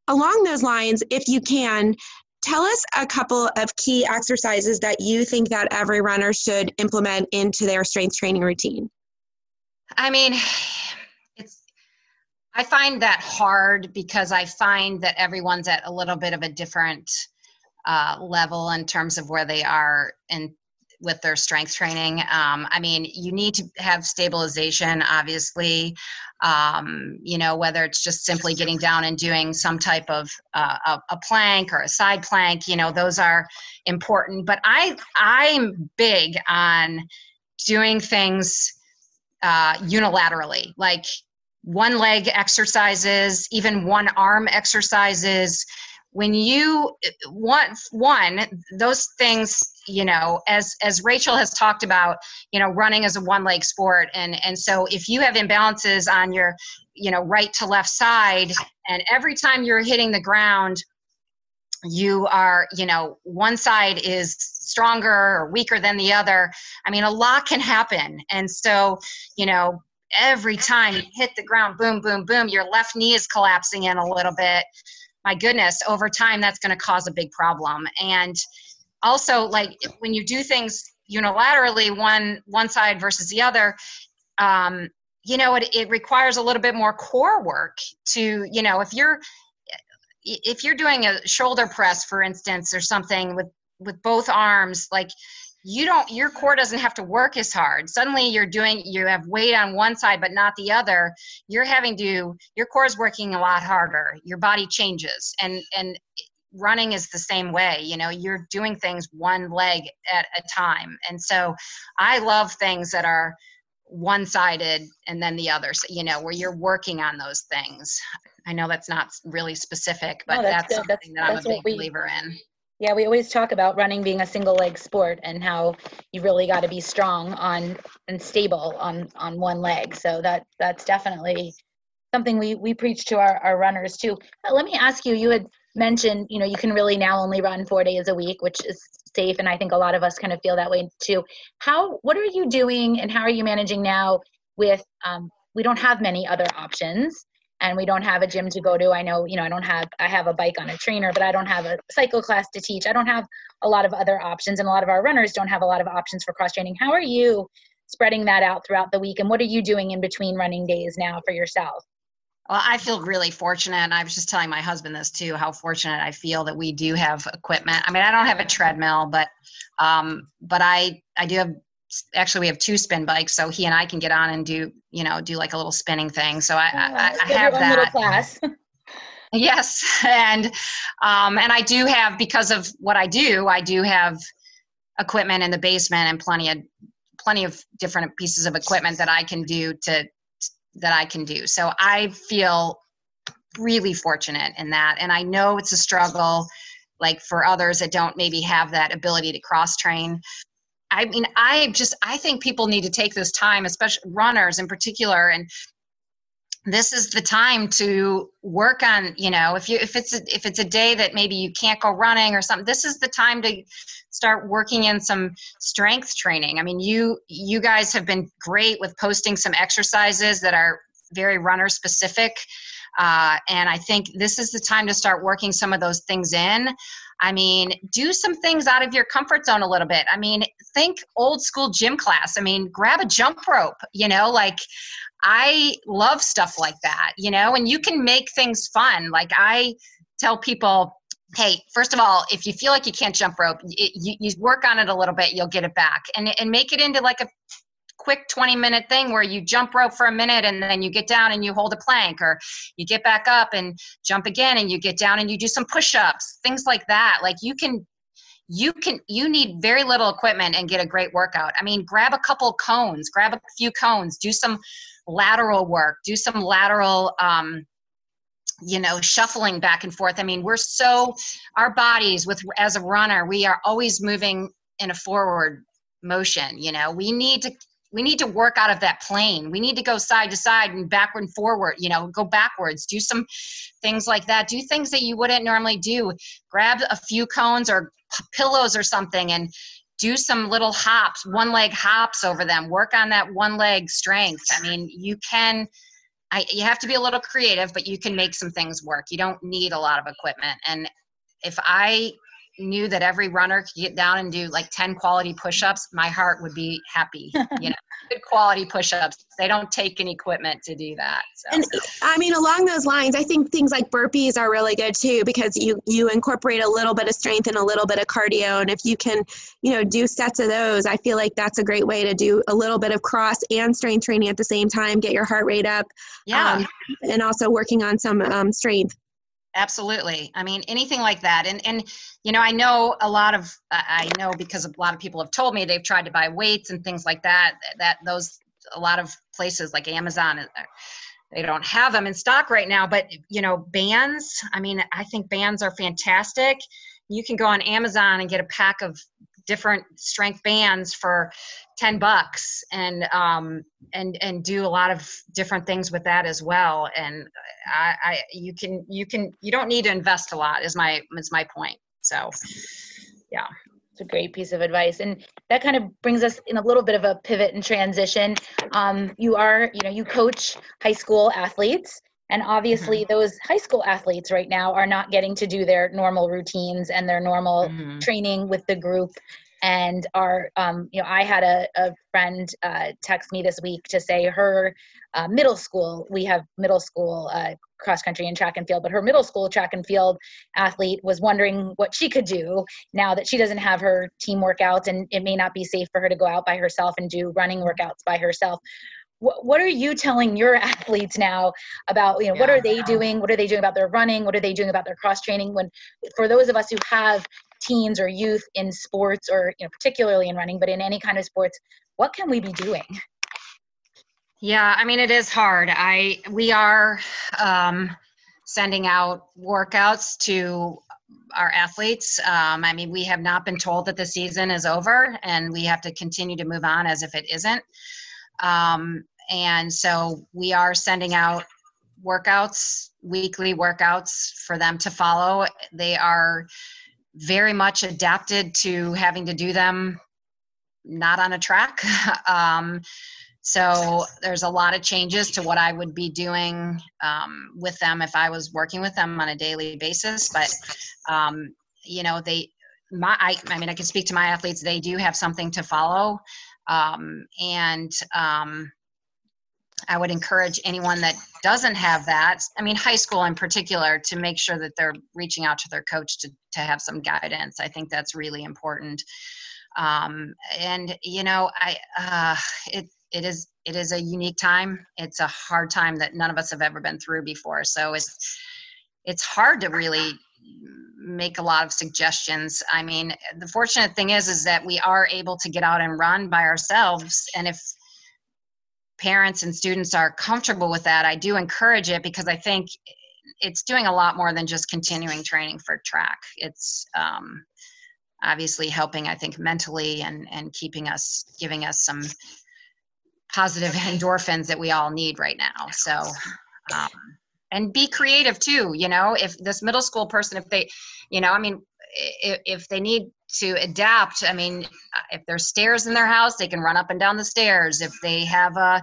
along those lines, if you can, tell us a couple of key exercises that you think that every runner should implement into their strength training routine. I mean, I find that hard because I find that everyone's at a little bit of a different uh, level in terms of where they are in with their strength training. Um, I mean, you need to have stabilization, obviously. Um, you know, whether it's just simply getting down and doing some type of uh, a, a, plank or a side plank. You know, those are important. But I I'm big on doing things uh, unilaterally, like one leg exercises, even one arm exercises. When you want one, those things, you know, as as Rachel has talked about, you know, running as a one leg sport, and and so if you have imbalances on your, you know, right to left side, and every time you're hitting the ground, you are, you know, one side is stronger or weaker than the other. I mean, a lot can happen, and so, you know, every time you hit the ground, boom, boom, boom, your left knee is collapsing in a little bit. My goodness, over time, that's going to cause a big problem. And also, like when you do things unilaterally, one one side versus the other, um, you know, it, it requires a little bit more core work to, you know, if you're if you're doing a shoulder press, for instance, or something with with both arms, like you don't your core doesn't have to work as hard. Suddenly you're doing you have weight on one side but not the other. You're having to your core is working a lot harder. Your body changes and and running is the same way you know you're doing things one leg at a time. And so i love things that are one sided and then the other you know where you're working on those things. I know that's not really specific but no, that's, that's something that's, that i'm a big we, believer in yeah, we always talk about running being a single leg sport and how you really got to be strong on and stable on on one leg. So that that's definitely something we we preach to our, our runners too. But let me ask you, you had mentioned, you know, you can really now only run four days a week, which is safe and I think a lot of us kind of feel that way too. How what are you doing and how are you managing now with um, we don't have many other options and we don't have a gym to go to i know you know i don't have i have a bike on a trainer but i don't have a cycle class to teach i don't have a lot of other options and a lot of our runners don't have a lot of options for cross training how are you spreading that out throughout the week and what are you doing in between running days now for yourself well, I feel really fortunate. And I was just telling my husband this too, how fortunate I feel that we do have equipment. I mean, I don't have a treadmill, but um, but I I do have actually we have two spin bikes so he and i can get on and do you know do like a little spinning thing. So i I, I, have that. class. <laughs> <laughs> Yes and um and i do have because of what i do i do have equipment in the basement and plenty of plenty of different pieces of equipment that i can do to that i can do. So i feel really fortunate in that and i know it's a struggle like for others that don't maybe have that ability to cross train I mean, I just I think people need to take this time, especially runners in particular, and this is the time to work on you know if you if it's a, if it's a day that maybe you can't go running or something this is the time to start working in some strength training. I mean you you guys have been great with posting some exercises that are very runner specific uh, and i think this is the time to start working some of those things in I mean, do some things out of your comfort zone a little bit. I mean, think old school gym class. I mean, grab a jump rope, you know, like I love stuff like that, you know, and you can make things fun. Like I tell people, hey, first of all, if you feel like you can't jump rope, you, you work on it a little bit, you'll get it back and, and make it into like a quick 20 minute thing where you jump rope for a minute and then you get down and you hold a plank or you get back up and jump again and you get down and you do some push-ups things like that. Like you can you can you need very little equipment and get a great workout. I mean grab a couple cones grab a few cones do some lateral work do some lateral um, you know shuffling back and forth. I mean we're so our bodies with as a runner we are always moving in a forward motion you know? We need to we need to work out of that plane. We need to go side to side and backward and forward you know go backwards do some things like that. Do things that you wouldn't normally do. Grab a few cones or pillows or something and do some little hops one leg hops over them. Work on that one leg strength. I mean you can I, you have to be a little creative but you can make some things work. You don't need a lot of equipment. And if i knew that every runner could get down and do like 10 quality push-ups my heart would be happy you <laughs> know good quality push-ups they don't take any equipment to do that so. And I mean, along those lines, I think things like burpees are really good too because you you incorporate a little bit of strength and a little bit of cardio, and if you can, you know, do sets of those, I feel like that's a great way to do a little bit of cross and strength training at the same time, get your heart rate up, yeah um, and also working on some um, strength. Absolutely. I mean anything like that and and you know i know a lot of i know because a lot of people have told me they've tried to buy weights and things like that that those a lot of places like amazon uh, they don't have them in stock right now but you know bands i mean i think bands are fantastic. You can go on amazon and get a pack of different strength bands for 10 bucks and um and and do a lot of different things with that as well and i i you can you can you don't need to invest a lot is my is my point so yeah It's a great piece of advice. And that kind of brings us in a little bit of a pivot and transition. Um, you are, you know, you coach high school athletes. And obviously, those high school athletes right now are not getting to do their normal routines and their normal Mhm. training with the group. And are um, you know i had a, a friend uh, text me this week to say her uh, middle school we have middle school uh, cross country and track and field but her middle school track and field athlete was wondering what she could do now that she doesn't have her team workouts and it may not be safe for her to go out by herself and do running workouts by herself what, what are you telling your <laughs> athletes now about you know what are they doing what are they doing about their running what are they doing about their cross training when for those of us who have teens or youth in sports or you know particularly in running but in any kind of sports what can we be doing Yeah, I mean it is hard. I we are um, sending out workouts to our athletes. Um, I mean we have not been told that the season is over, and we have to continue to move on as if it isn't. Um, and so we are sending out workouts, weekly workouts for them to follow. They are very much adapted to having to do them not on a track. <laughs> um, so there's a lot of changes to what I would be doing um, with them if I was working with them on a daily basis. But um, you know, they, my, I, I mean, I can speak to my athletes. They do have something to follow, um, and um, I would encourage anyone that doesn't have that. I mean, high school in particular, to make sure that they're reaching out to their coach to to have some guidance. I think that's really important. Um, and you know, I uh, it it is it is a unique time it's a hard time that none of us have ever been through before so it's it's hard to really make a lot of suggestions. I mean the fortunate thing is is that we are able to get out and run by ourselves. And if parents and students are comfortable with that i do encourage it because i think it's doing a lot more than just continuing training for track. It's um, obviously helping i think mentally and and keeping us giving us some positive <laughs> endorphins that we all need right now. So, um, and be creative too. You know, if this middle school person, if they, you know, I mean, if, if they need to adapt, I mean, if there's stairs in their house, they can run up and down the stairs. If they have a,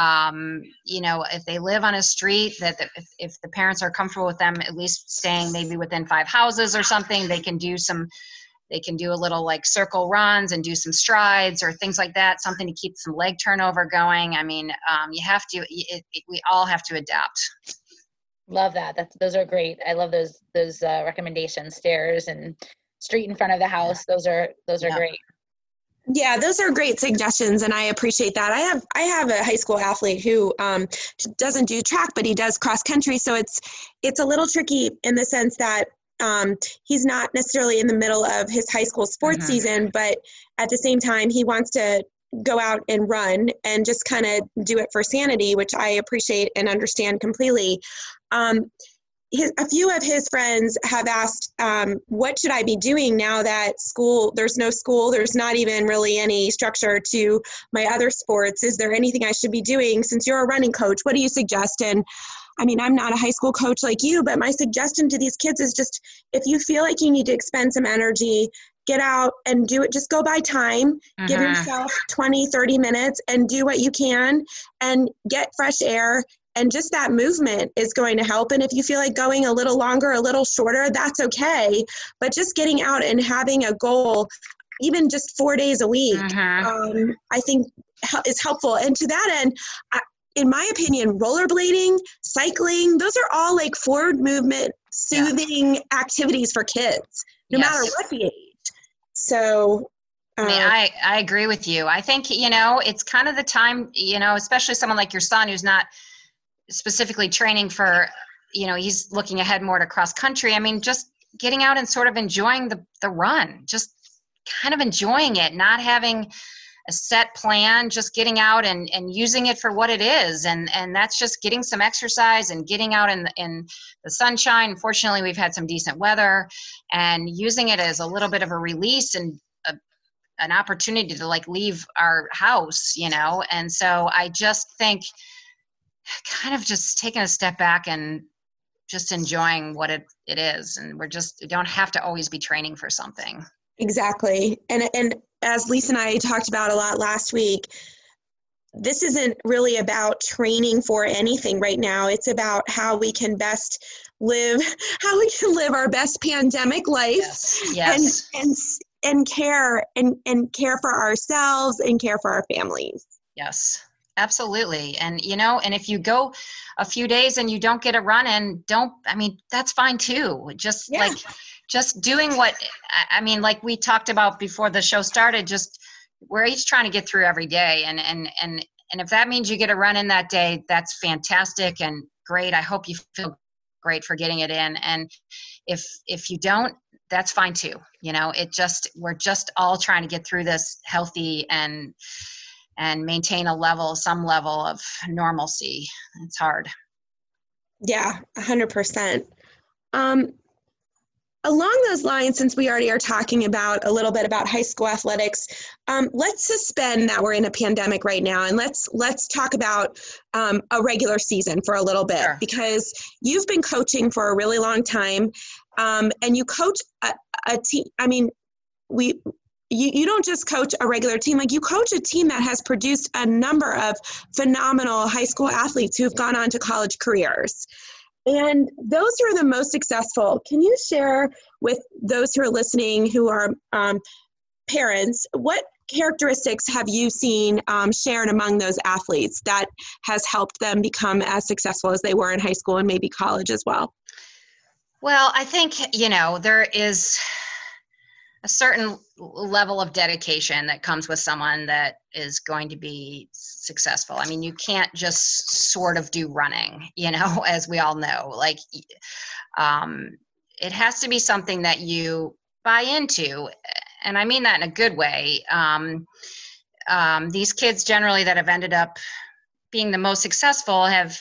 um, you know, if they live on a street that that if, if the parents are comfortable with them at least staying maybe within five houses or something, they can do some they can do a little like circle runs and do some strides or things like that something to keep some leg turnover going i mean um, you have to it, it, we all have to adapt love that that's those are great i love those those uh, recommendations stairs and street in front of the house those are those are Yeah. great Yeah, those are great suggestions, and I appreciate that. I have I have a high school athlete who um, doesn't do track, but he does cross country. So it's it's a little tricky in the sense that um, he's not necessarily in the middle of his high school sports Mhm. season, but at the same time, he wants to go out and run and just kind of do it for sanity, which I appreciate and understand completely. Um, his, a few of his friends have asked, um, what should I be doing now that school, there's no school, there's not even really any structure to my other sports. Is there anything I should be doing? Since you're a running coach, what do you suggest? And I mean, I'm not a high school coach like you, but my suggestion to these kids is just if you feel like you need to expend some energy, get out and do it. Just go by time, uh-huh. give yourself 20, 30 minutes and do what you can and get fresh air and just that movement is going to help and if you feel like going a little longer a little shorter that's okay but just getting out and having a goal even just four days a week uh-huh. um, i think is helpful and to that end I, in my opinion rollerblading cycling those are all like forward movement soothing yeah. activities for kids no yes. matter what the age so I mean, uh, I, I agree with you. I think, you know, it's kind of the time, you know, especially someone like your son who's not specifically training for you know he's looking ahead more to cross country i mean just getting out and sort of enjoying the the run just kind of enjoying it not having a set plan just getting out and and using it for what it is. And and that's just getting some exercise and getting out in in the sunshine. Fortunately we've had some decent weather and using it as a little bit of a release and a, an opportunity to like leave our house you know? And so i just think kind of just taking a step back and just enjoying what it, it is. And we're just we don't have to always be training for something. Exactly. And and as lisa and i talked about a lot last week this isn't really about training for anything right now it's about how we can best live <laughs> how we can live our best pandemic life yes, yes. and and and care and and care for ourselves and care for our families yes absolutely and you know and if you go a few days and you don't get a run in don't i mean that's fine too just yeah. like just doing what i mean like we talked about before the show started just we're each trying to get through every day and and and and if that means you get a run in that day that's fantastic and great i hope you feel great for getting it in and if if you don't that's fine too you know it just we're just all trying to get through this healthy and and maintain a level, some level of normalcy. It's hard. Yeah, 100%. Um, along those lines, since we already are talking about a little bit about high school athletics, um, let's suspend that we're in a pandemic right now, and let's let's talk about um, a regular season for a little bit sure. because you've been coaching for a really long time, um, and you coach a, a team. I mean, we you, you don't just coach a regular team like you coach a team that has produced a number of phenomenal high school athletes who've gone on to college careers and those who are the most successful can you share with those who are listening who are um, parents what characteristics have you seen um, shared among those athletes that has helped them become as successful as they were in high school and maybe college as well? Well i think you know there is a certain level of dedication that comes with someone that is going to be successful. I mean, you can't just sort of do running, you know, <laughs> as we all know. Like, um, it has to be something that you buy into, and I mean that in a good way. Um, um, these kids generally that have ended up being the most successful have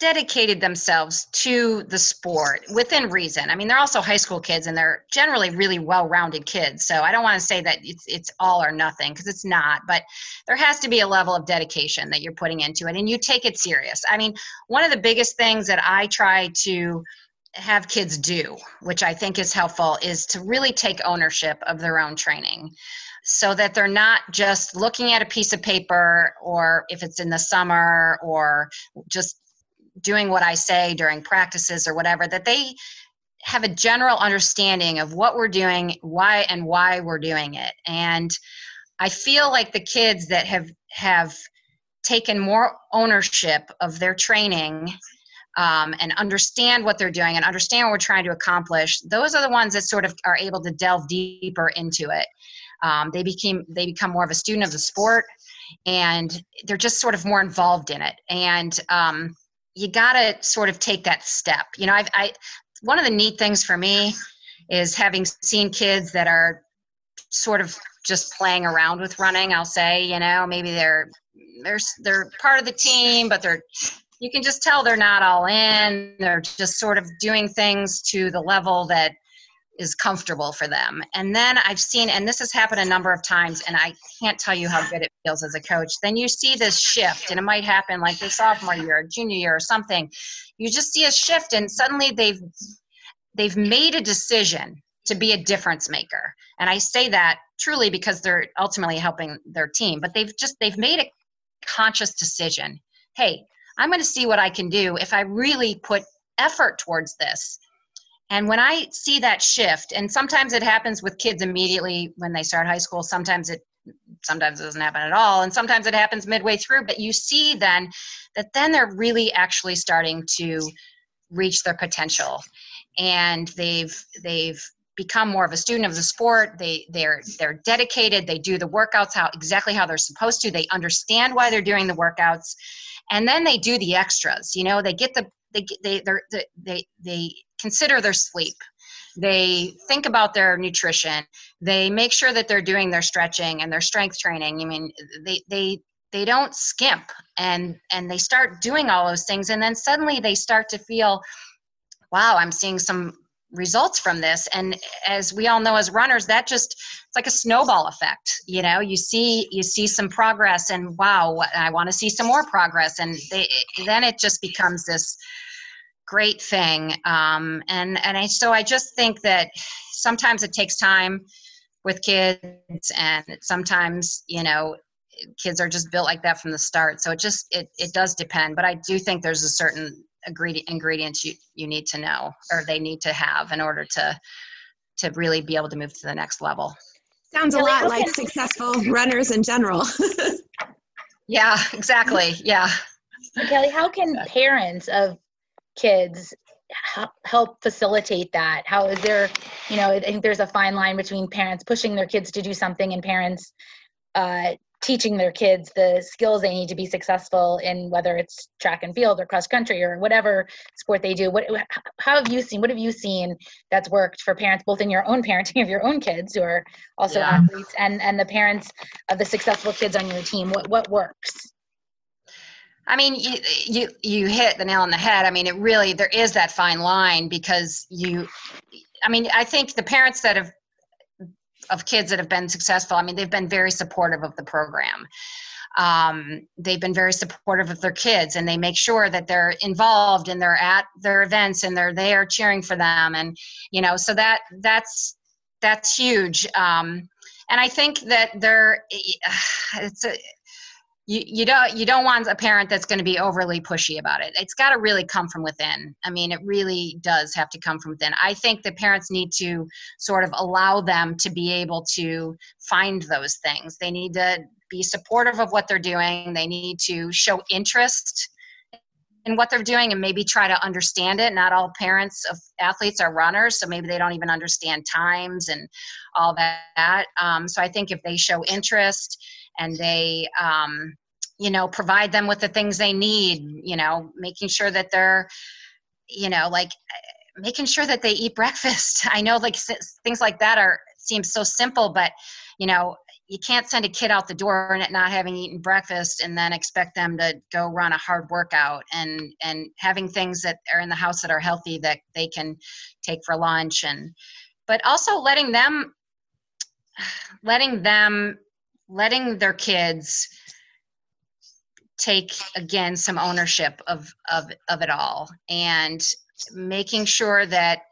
dedicated themselves to the sport within reason. I mean, they're also high school kids and they're generally really well-rounded kids. So I don't want to say that it's it's all or nothing because it's not, but there has to be a level of dedication that you're putting into it and you take it serious. I mean, one of the biggest things that I try to have kids do, which I think is helpful, is to really take ownership of their own training so that they're not just looking at a piece of paper or if it's in the summer or just doing what I say during practices or whatever, that they have a general understanding of what we're doing, why and why we're doing it. And I feel like the kids that have have taken more ownership of their training um, and understand what they're doing and understand what we're trying to accomplish, those are the ones that sort of are able to delve deeper into it. Um, they became they become more of a student of the sport, and they're just sort of more involved in it. And um, you got to sort of take that step. You know, I've, I one of the neat things for me is having seen kids that are sort of just playing around with running. I'll say, you know, maybe they're they're they're part of the team, but they're you can just tell they're not all in they're just sort of doing things to the level that is comfortable for them. And then i've seen and this has happened a number of times and i can't tell you how good it feels as a coach. Then you see this shift and it might happen like the sophomore year or junior year or something. You just see a shift and suddenly they've they've made a decision to be a difference maker. And i say that truly because they're ultimately helping their team but they've just they've made a conscious decision. Hey i'm going to see what i can do if i really put effort towards this and when i see that shift and sometimes it happens with kids immediately when they start high school sometimes it sometimes it doesn't happen at all and sometimes it happens midway through but you see then that then they're really actually starting to reach their potential. And they've they've become more of a student of the sport. They they're they're dedicated. They do the workouts how exactly how they're supposed to. They understand why they're doing the workouts. And then they do the extras you know they get the they they they they, consider their sleep. They think about their nutrition. They make sure that they're doing their stretching and their strength training. I mean they they they don't skimp and and they start doing all those things. And then suddenly they start to feel wow i'm seeing some results from this. And as we all know as runners that just it's like a snowball effect you know? You see you see some progress and wow i want to see some more progress. And they, then it just becomes this great thing. Um, and and I, so i just think that sometimes it takes time with kids and sometimes you know kids are just built like that from the start. So it just it, it does depend. But i do think there's a certain ingredients you, you need to know or they need to have in order to to really be able to move to the next level. Sounds a lot like successful runners in general. <laughs> Yeah exactly. Yeah. Kelly how can parents of kids help facilitate that? How is there you know i think there's a fine line between parents pushing their kids to do something and parents uh, teaching their kids the skills they need to be successful in whether it's track and field or cross country or whatever sport they do what how have you seen what have you seen that's worked for parents both in your own parenting <laughs> of your own kids who are also yeah. athletes and and the parents of the successful kids on your team what what works I mean, you, you you hit the nail on the head. I mean, it really there is that fine line because you, I mean, I think the parents that have of kids that have been successful, I mean, they've been very supportive of the program. Um, they've been very supportive of their kids, and they make sure that they're involved and they're at their events and they're there cheering for them, and you know, so that that's that's huge. Um, and I think that there, <sighs> it's a you, you don't you don't want a parent that's going to be overly pushy about it. It's got to really come from within. I mean it really does have to come from within. I think the parents need to sort of allow them to be able to find those things. They need to be supportive of what they're doing. They need to show interest in what they're doing and maybe try to understand it. Not all parents of athletes are runners so maybe they don't even understand times and all that. Um, so i think if they show interest and they um, you know provide them with the things they need you know making sure that they're you know like making sure that they eat <laughs> breakfast. I know like things like that are seem so simple but you know you can't send a kid out the door and not having eaten breakfast and then expect them to go run a hard workout and and having things that are in the house that are healthy that they can take for lunch and but also letting them <sighs> letting them letting their kids take again some ownership of of of it all and making sure that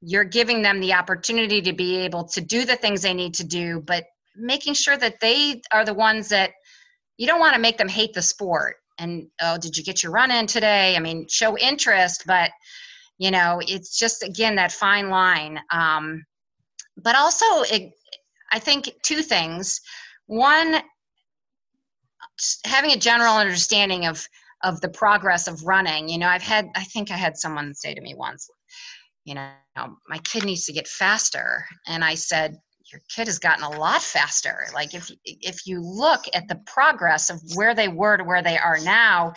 you're giving them the opportunity to be able to do the things they need to do but making sure that they are the ones that you don't want to make them hate the sport and oh did you get your run in today? I mean show interest but you know it's just again that fine line. Um, but also it, i think two things one having a general understanding of of the progress of running. You know i've had i think i had someone say to me once you know my kid needs to get faster. And i said your kid has gotten a lot faster. Like if if you look at the progress of where they were to where they are now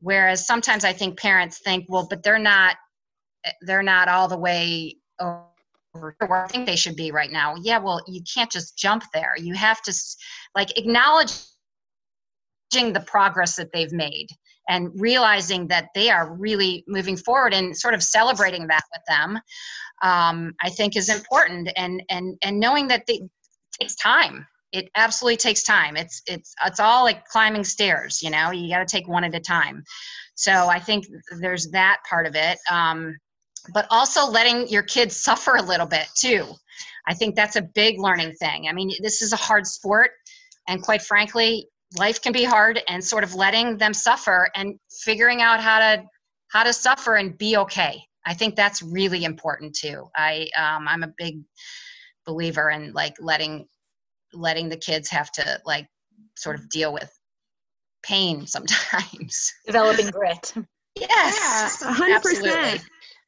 whereas sometimes i think parents think well but they're not they're not all the way where i think they should be right now. Yeah well you can't just jump there. You have to like acknowledging the progress that they've made and realizing that they are really moving forward and sort of celebrating that with them um, i think is important. And and and knowing that they, it takes time. It absolutely takes time. It's it's it's all like climbing stairs you know? You got to take one at a time. So i think there's that part of it. Um, but also letting your kids suffer a little bit too. I think that's a big learning thing. I mean this is a hard sport and quite frankly life can be hard and sort of letting them suffer and figuring out how to how to suffer and be okay. I think that's really important too. I um, i'm a big believer in like letting letting the kids have to like sort of deal with pain <laughs> sometimes. Developing grit. Yes yeah, 100% absolutely.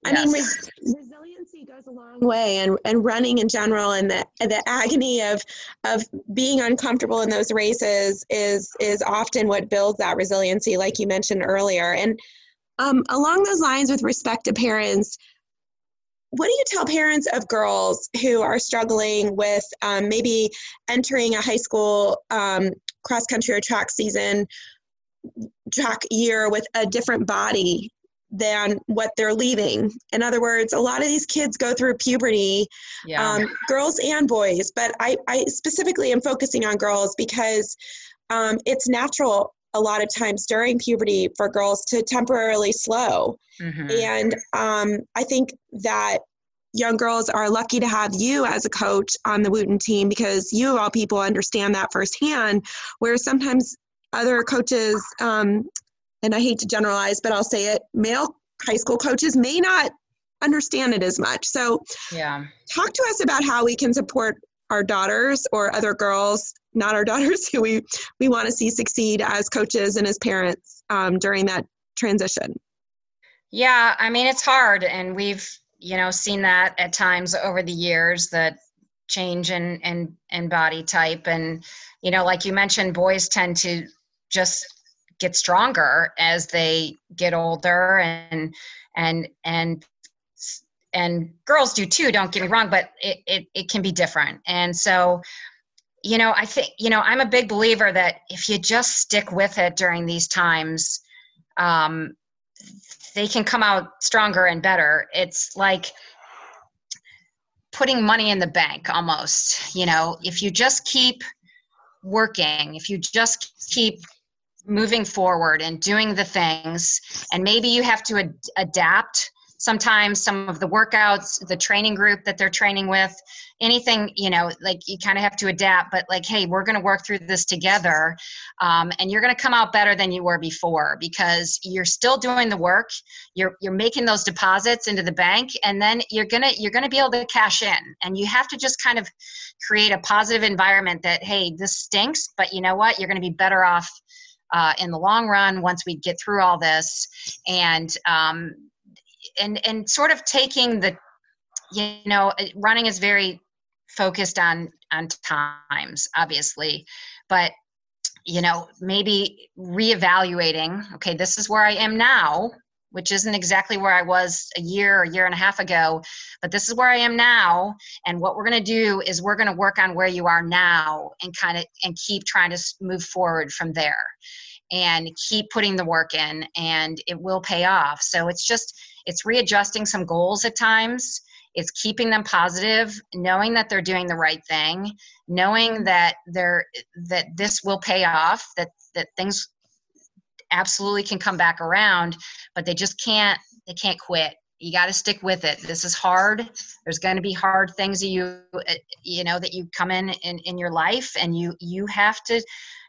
I yes. mean, res- resiliency goes a long way, and, and running in general, and the the agony of of being uncomfortable in those races is is often what builds that resiliency, like you mentioned earlier. And um, along those lines, with respect to parents, what do you tell parents of girls who are struggling with um, maybe entering a high school um, cross country or track season track year with a different body than what they're leaving. In other words, a lot of these kids go through puberty, yeah. um, girls and boys, but I, I specifically am focusing on girls because um, it's natural a lot of times during puberty for girls to temporarily slow. Mm-hmm. And um, I think that young girls are lucky to have you as a coach on the Wootton team because you, of all people, understand that firsthand. Where sometimes other coaches um, and I hate to generalize, but I'll say it, male high school coaches may not understand it as much. So, yeah. Talk to us about how we can support our daughters or other girls, not our <laughs> daughters who we we want to see succeed as coaches and as parents um, during that transition. Yeah, I mean it's hard, and we've you know seen that at times over the years that change in in, in body type, and you know like you mentioned, boys tend to just get stronger as they get older and and and and girls do too don't get me wrong but it, it, it can be different. And so you know i think you know i'm a big believer that if you just stick with it during these times um, they can come out stronger and better. It's like putting money in the bank almost you know if you just keep working if you just keep moving forward and doing the things. And maybe you have to ad- adapt sometimes some of the workouts the training group that they're training with anything you know like you kind of have to adapt but like hey we're going to work through this together um, and you're going to come out better than you were before because you're still doing the work you're you're making those deposits into the bank and then you're going to you're going to be able to cash in. And you have to just kind of create a positive environment that hey this stinks but you know what? You're going to be better off uh, in the long run once we get through all this and um, and and sort of taking the you know running is very focused on on times obviously but you know maybe reevaluating okay this is where i am now which isn't exactly where I was a year or a year and a half ago, but this is where I am now. And what we're going to do is we're going to work on where you are now and kind of and keep trying to move forward from there and keep putting the work in and it will pay off. So it's just it's readjusting some goals at times. It's keeping them positive, knowing that they're doing the right thing, knowing that they're that this will pay off, that that things absolutely can come back around but they just can't they can't quit. You got to stick with it. This is hard. There's going to be hard things that you uh, you know that you come in, in in your life and you you have to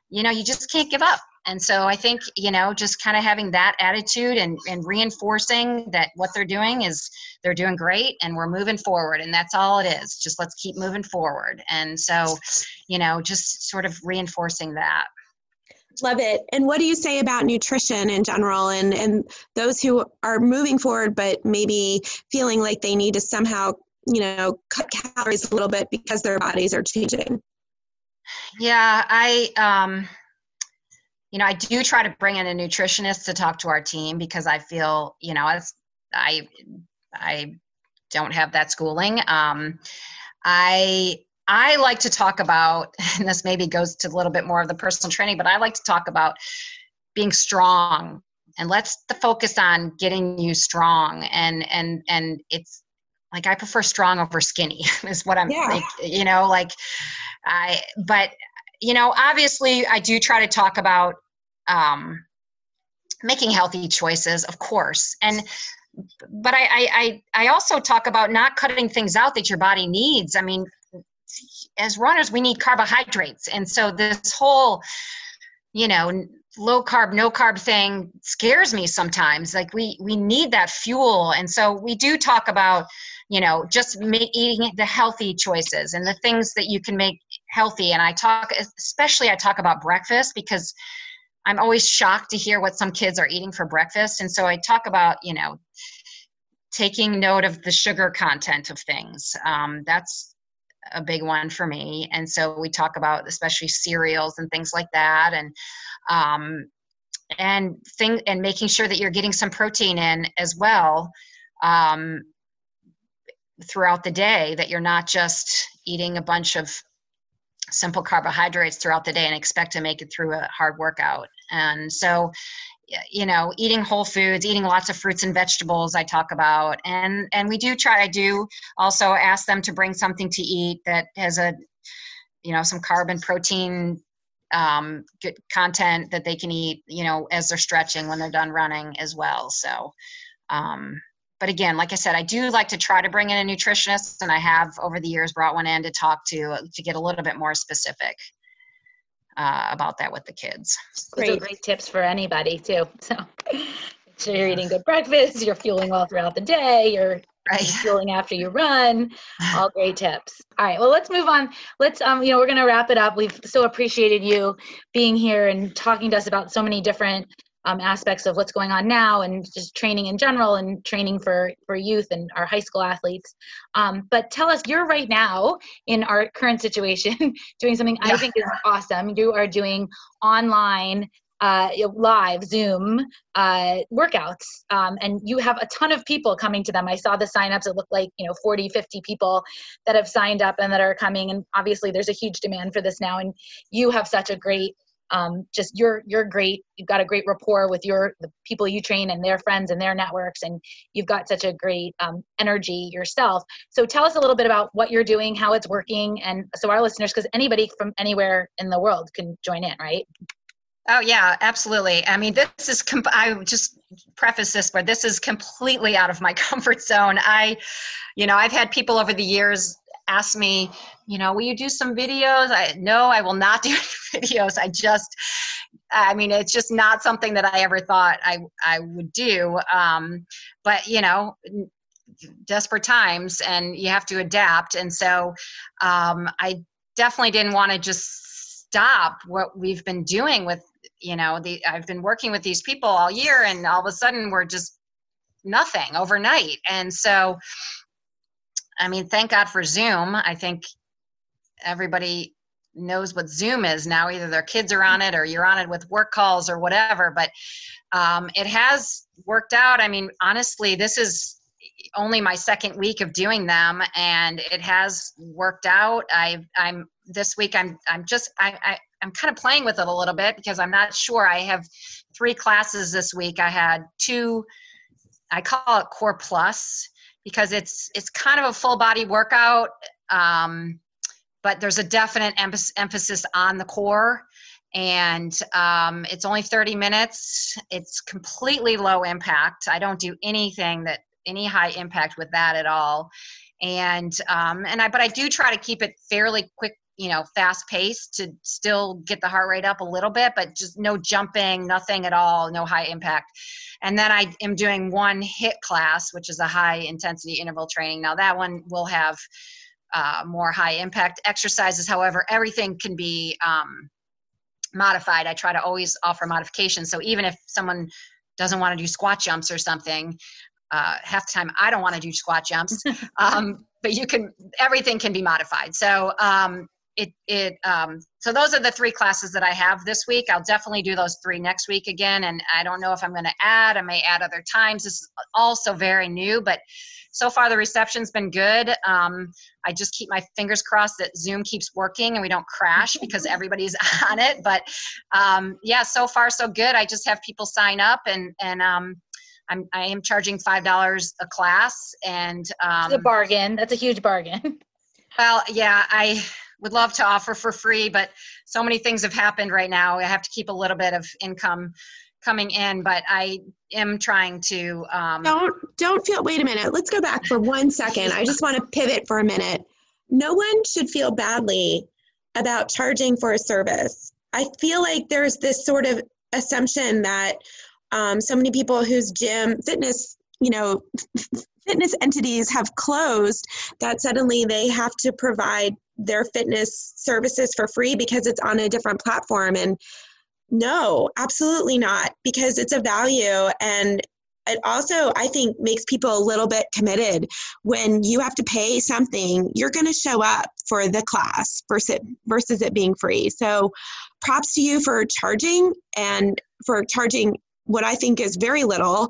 you know you just can't give up. And so i think you know just kind of having that attitude and and reinforcing that what they're doing is they're doing great and we're moving forward and that's all it is. Just let's keep moving forward. And so you know just sort of reinforcing that Love it. And what do you say about nutrition in general and, and those who are moving forward but maybe feeling like they need to somehow, you know, cut calories a little bit because their bodies are changing? Yeah, I um you know, I do try to bring in a nutritionist to talk to our team because I feel, you know, as I I don't have that schooling. Um I I like to talk about, <laughs> and this maybe goes to a little bit more of the personal training, but I like to talk about being strong and let's the focus on getting you strong and and and it's like I prefer strong over skinny <laughs> is what I'm yeah. like, you know, like I but you know, obviously I do try to talk about um making healthy choices, of course. And but I, I I also talk about not cutting things out that your body needs. I mean, as runners, we need carbohydrates, and so this whole, you know, low carb, no carb thing scares me sometimes. Like we we need that fuel, and so we do talk about, you know, just make, eating the healthy choices and the things that you can make healthy. And I talk, especially I talk about breakfast because I'm always shocked to hear what some kids are eating for breakfast. And so I talk about, you know, taking note of the sugar content of things. Um, that's a big one for me. And so we talk about especially cereals and things like that. And, um, and thing and making sure that you're getting some protein in as well um, throughout the day that you're not just eating a bunch of simple carbohydrates throughout the day and expect to make it through a hard workout. And so, you know, eating whole foods, eating lots of fruits and vegetables, I talk about, and and we do try. I do also ask them to bring something to eat that has a, you know, some carb and protein um, good content that they can eat, you know, as they're stretching when they're done running as well. So, um, but again, like I said, I do like to try to bring in a nutritionist, and I have over the years brought one in to talk to to get a little bit more specific uh, about that with the kids. Great, great tips for anybody too. <laughs> So, so you're eating good breakfast, you're fueling well throughout the day, you're right. <laughs> fueling after you run. All great tips. All right, well, let's move on. Let's, um, you know, we're going to wrap it up. We've so appreciated you being here and talking to us about so many different um, aspects of what's going on now and just training in general and training for for youth and our high school athletes um, but tell us you're right now in our current situation <laughs> doing something yeah. i think is awesome you are doing online uh, live Zoom uh, workouts, um, and you have a ton of people coming to them. I saw the signups; it looked like you know 40, 50 people that have signed up and that are coming. And obviously, there's a huge demand for this now. And you have such a great um, just you're you're great you've got a great rapport with your the people you train and their friends and their networks and you've got such a great um, energy yourself so tell us a little bit about what you're doing how it's working and so our listeners because anybody from anywhere in the world can join in right Oh yeah, absolutely. I mean, this is. Comp- I just preface this where this is completely out of my <laughs> comfort zone. I, you know, I've had people over the years ask me, you know, will you do some videos? I no, I will not <laughs> do videos. I just, I mean, it's just not something that I ever thought I I would do. Um, but you know, desperate times, and you have to adapt. And so, um, I definitely didn't want to just stop what we've been doing with you know the I've been working with these people all year, and all of a sudden we're just nothing overnight. And so I mean, thank God for Zoom. I think everybody knows what Zoom is now. Either their kids are on it or you're on it with work calls or whatever. But um, it has worked out. I mean, honestly, this is only my second week of doing them, and it has worked out. I, I'm this week. I'm I'm just I, I I'm kind of playing with it a little bit because I'm not sure. I have three classes this week. I had two. I call it Core Plus because it's it's kind of a full body workout um, but there's a definite em- emphasis on the core. And um, it's only 30 minutes. It's completely low impact. I don't do anything that any high impact with that at all. And um, and i but i do try to keep it fairly quick you know fast paced to still get the heart rate up a little bit but just no jumping nothing at all no high impact. And then i am doing one HIIT class which is a high intensity interval training. Now that one will have uh, more high impact exercises. However everything can be um, modified. I try to always offer modifications. So even if someone doesn't want to do squat jumps or something uh, half the time i don't want to do squat jumps <laughs> um, but you can everything can be modified. So um, it it um, so those are the three classes that I have this week. I'll definitely do those three next week again, and I don't know if I'm going to add. I may add other times. This is also very new, but so far the reception's been good. Um, I just keep my fingers crossed that Zoom keeps working and we don't crash because <laughs> everybody's <laughs> on it. But um, yeah, so far so good. I just have people sign up and and um, I'm I am charging five dollars a class and um, It's a bargain. That's a huge bargain. <laughs> well, yeah, I would love to offer for free, but so many things have happened right now. I have to keep a little bit of income coming in, but I am trying to. Um, Don't don't feel. Wait a minute. Let's go back for one second. I just want to pivot for a minute. No one should feel badly about charging for a service. I feel like there's this sort of assumption that um, so many people whose gym fitness, you know, fitness entities have closed that suddenly they have to provide their fitness services for free because it's on a different platform. And no absolutely not because it's a value. And it also i think makes people a little bit committed. When you have to pay something you're going to show up for the class versus versus it being free. So props to you for charging and for charging what i think is very little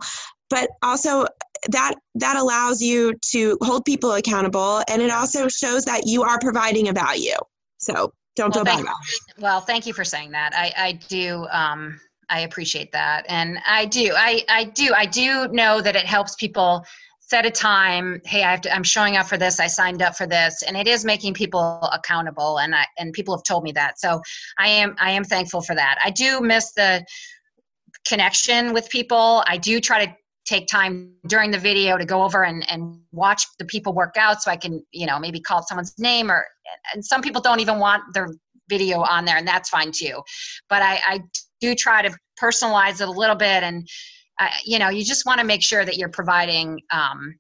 but also that that allows you to hold people accountable and it also shows that you are providing a value. So don't well, feel thank, bad well thank you for saying that. I i do um i appreciate that. And i do i i do i do know that it helps people set a time hey i have to i'm showing up for this i signed up for this and it is making people accountable and i and people have told me that. So i am i am thankful for that. I do miss the connection with people. I do try to take time during the video to go over and, and watch the people work out so I can, you know, maybe call someone's name or, and some people don't even want their video on there and that's fine too. But I, I do try to personalize it a little bit and, uh, you know, you just want to make sure that you're providing, um,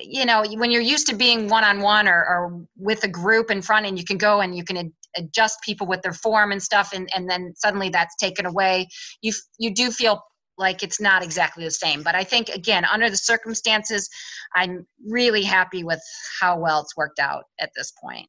you know, when you're used to being one-on-one or, or with a group in front and you can go and you can ad- adjust people with their form and stuff and, and then suddenly that's taken away, you, you do feel like it's not exactly the same. But I think again, under the circumstances, I'm really happy with how well it's worked out at this point.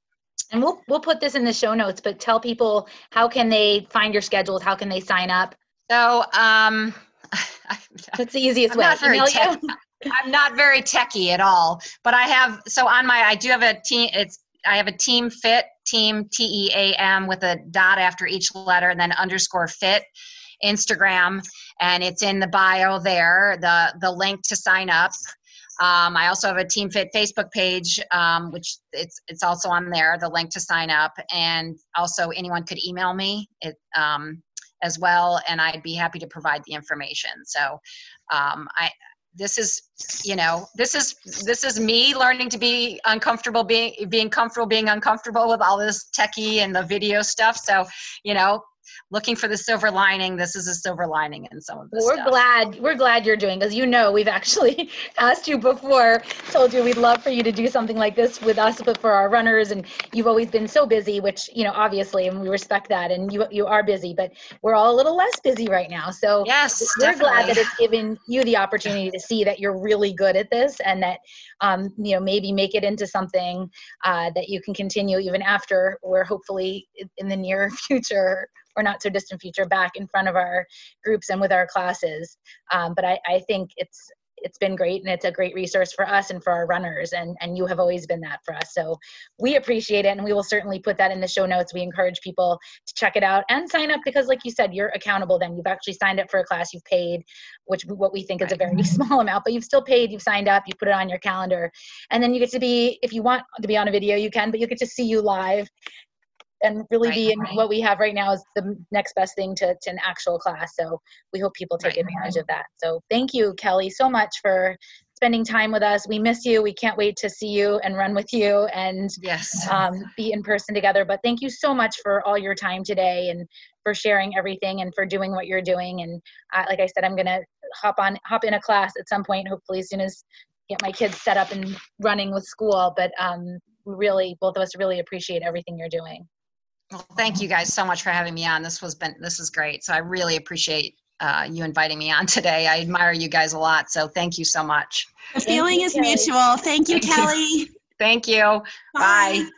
And we'll we'll put this in the show notes, but tell people how can they find your schedules? How can they sign up? So um <laughs> That's the easiest I'm way. not very tech- <laughs> I'm not very techie at all, but I have so on my I do have a team it's I have a team fit team T E A M with a dot after each letter and then underscore fit Instagram and it's in the bio there the the link to sign up um, I also have a Team Fit Facebook page, um, which it's it's also on there. The link to sign up, and also anyone could email me it, um, as well, and I'd be happy to provide the information. So, um, I this is you know this is this is me learning to be uncomfortable being being comfortable being uncomfortable with all this techie and the video stuff. So, you know, looking for the silver lining. This is a silver lining in some of this. we're stuff. glad we're glad you're doing because you know we've actually <laughs> asked you before told you we'd love for you to do something like this with us but for our runners and you've always been so busy which you know obviously and we respect that and you you are busy but we're all a little less busy right now so Yes, we're glad that it's given you the opportunity to see that you're really good at this and that um, you know maybe make it into something uh, that you can continue even after we're hopefully in the near <laughs> future or not so distant future back in front of our groups and with our classes. Um, but I, I think it's it's been great and it's a great resource for us and for our runners and and you have always been that for us. So we appreciate it and we will certainly put that in the show notes. We encourage people to check it out and sign up because like you said you're accountable then. You've actually signed up for a class you've paid which what we think is a very <laughs> small amount but you've still paid you've signed up you put it on your calendar. And then you get to be if you want to be on a video you can but you get to see you live and really Right, be in right. what we have right now is the next best thing to, to an actual class so we hope people take Right. advantage of that so thank you kelly so much for spending time with us we miss you we can't wait to see you and run with you and Yes. um, be in person together. But thank you so much for all your time today and for sharing everything and for doing what you're doing. And uh, like I said, I'm gonna hop on hop in a class at some point, hopefully as soon as get my kids set up and running with school. But um, really, both of us really appreciate everything you're doing. Well, thank you guys so much for having me on. This was been this is great. So I really appreciate uh, you inviting me on <laughs> today. I admire you guys a lot. So thank you so much. The feeling you, is Kelly. mutual. Thank you, Thank you. Kelly. Thank you. Bye.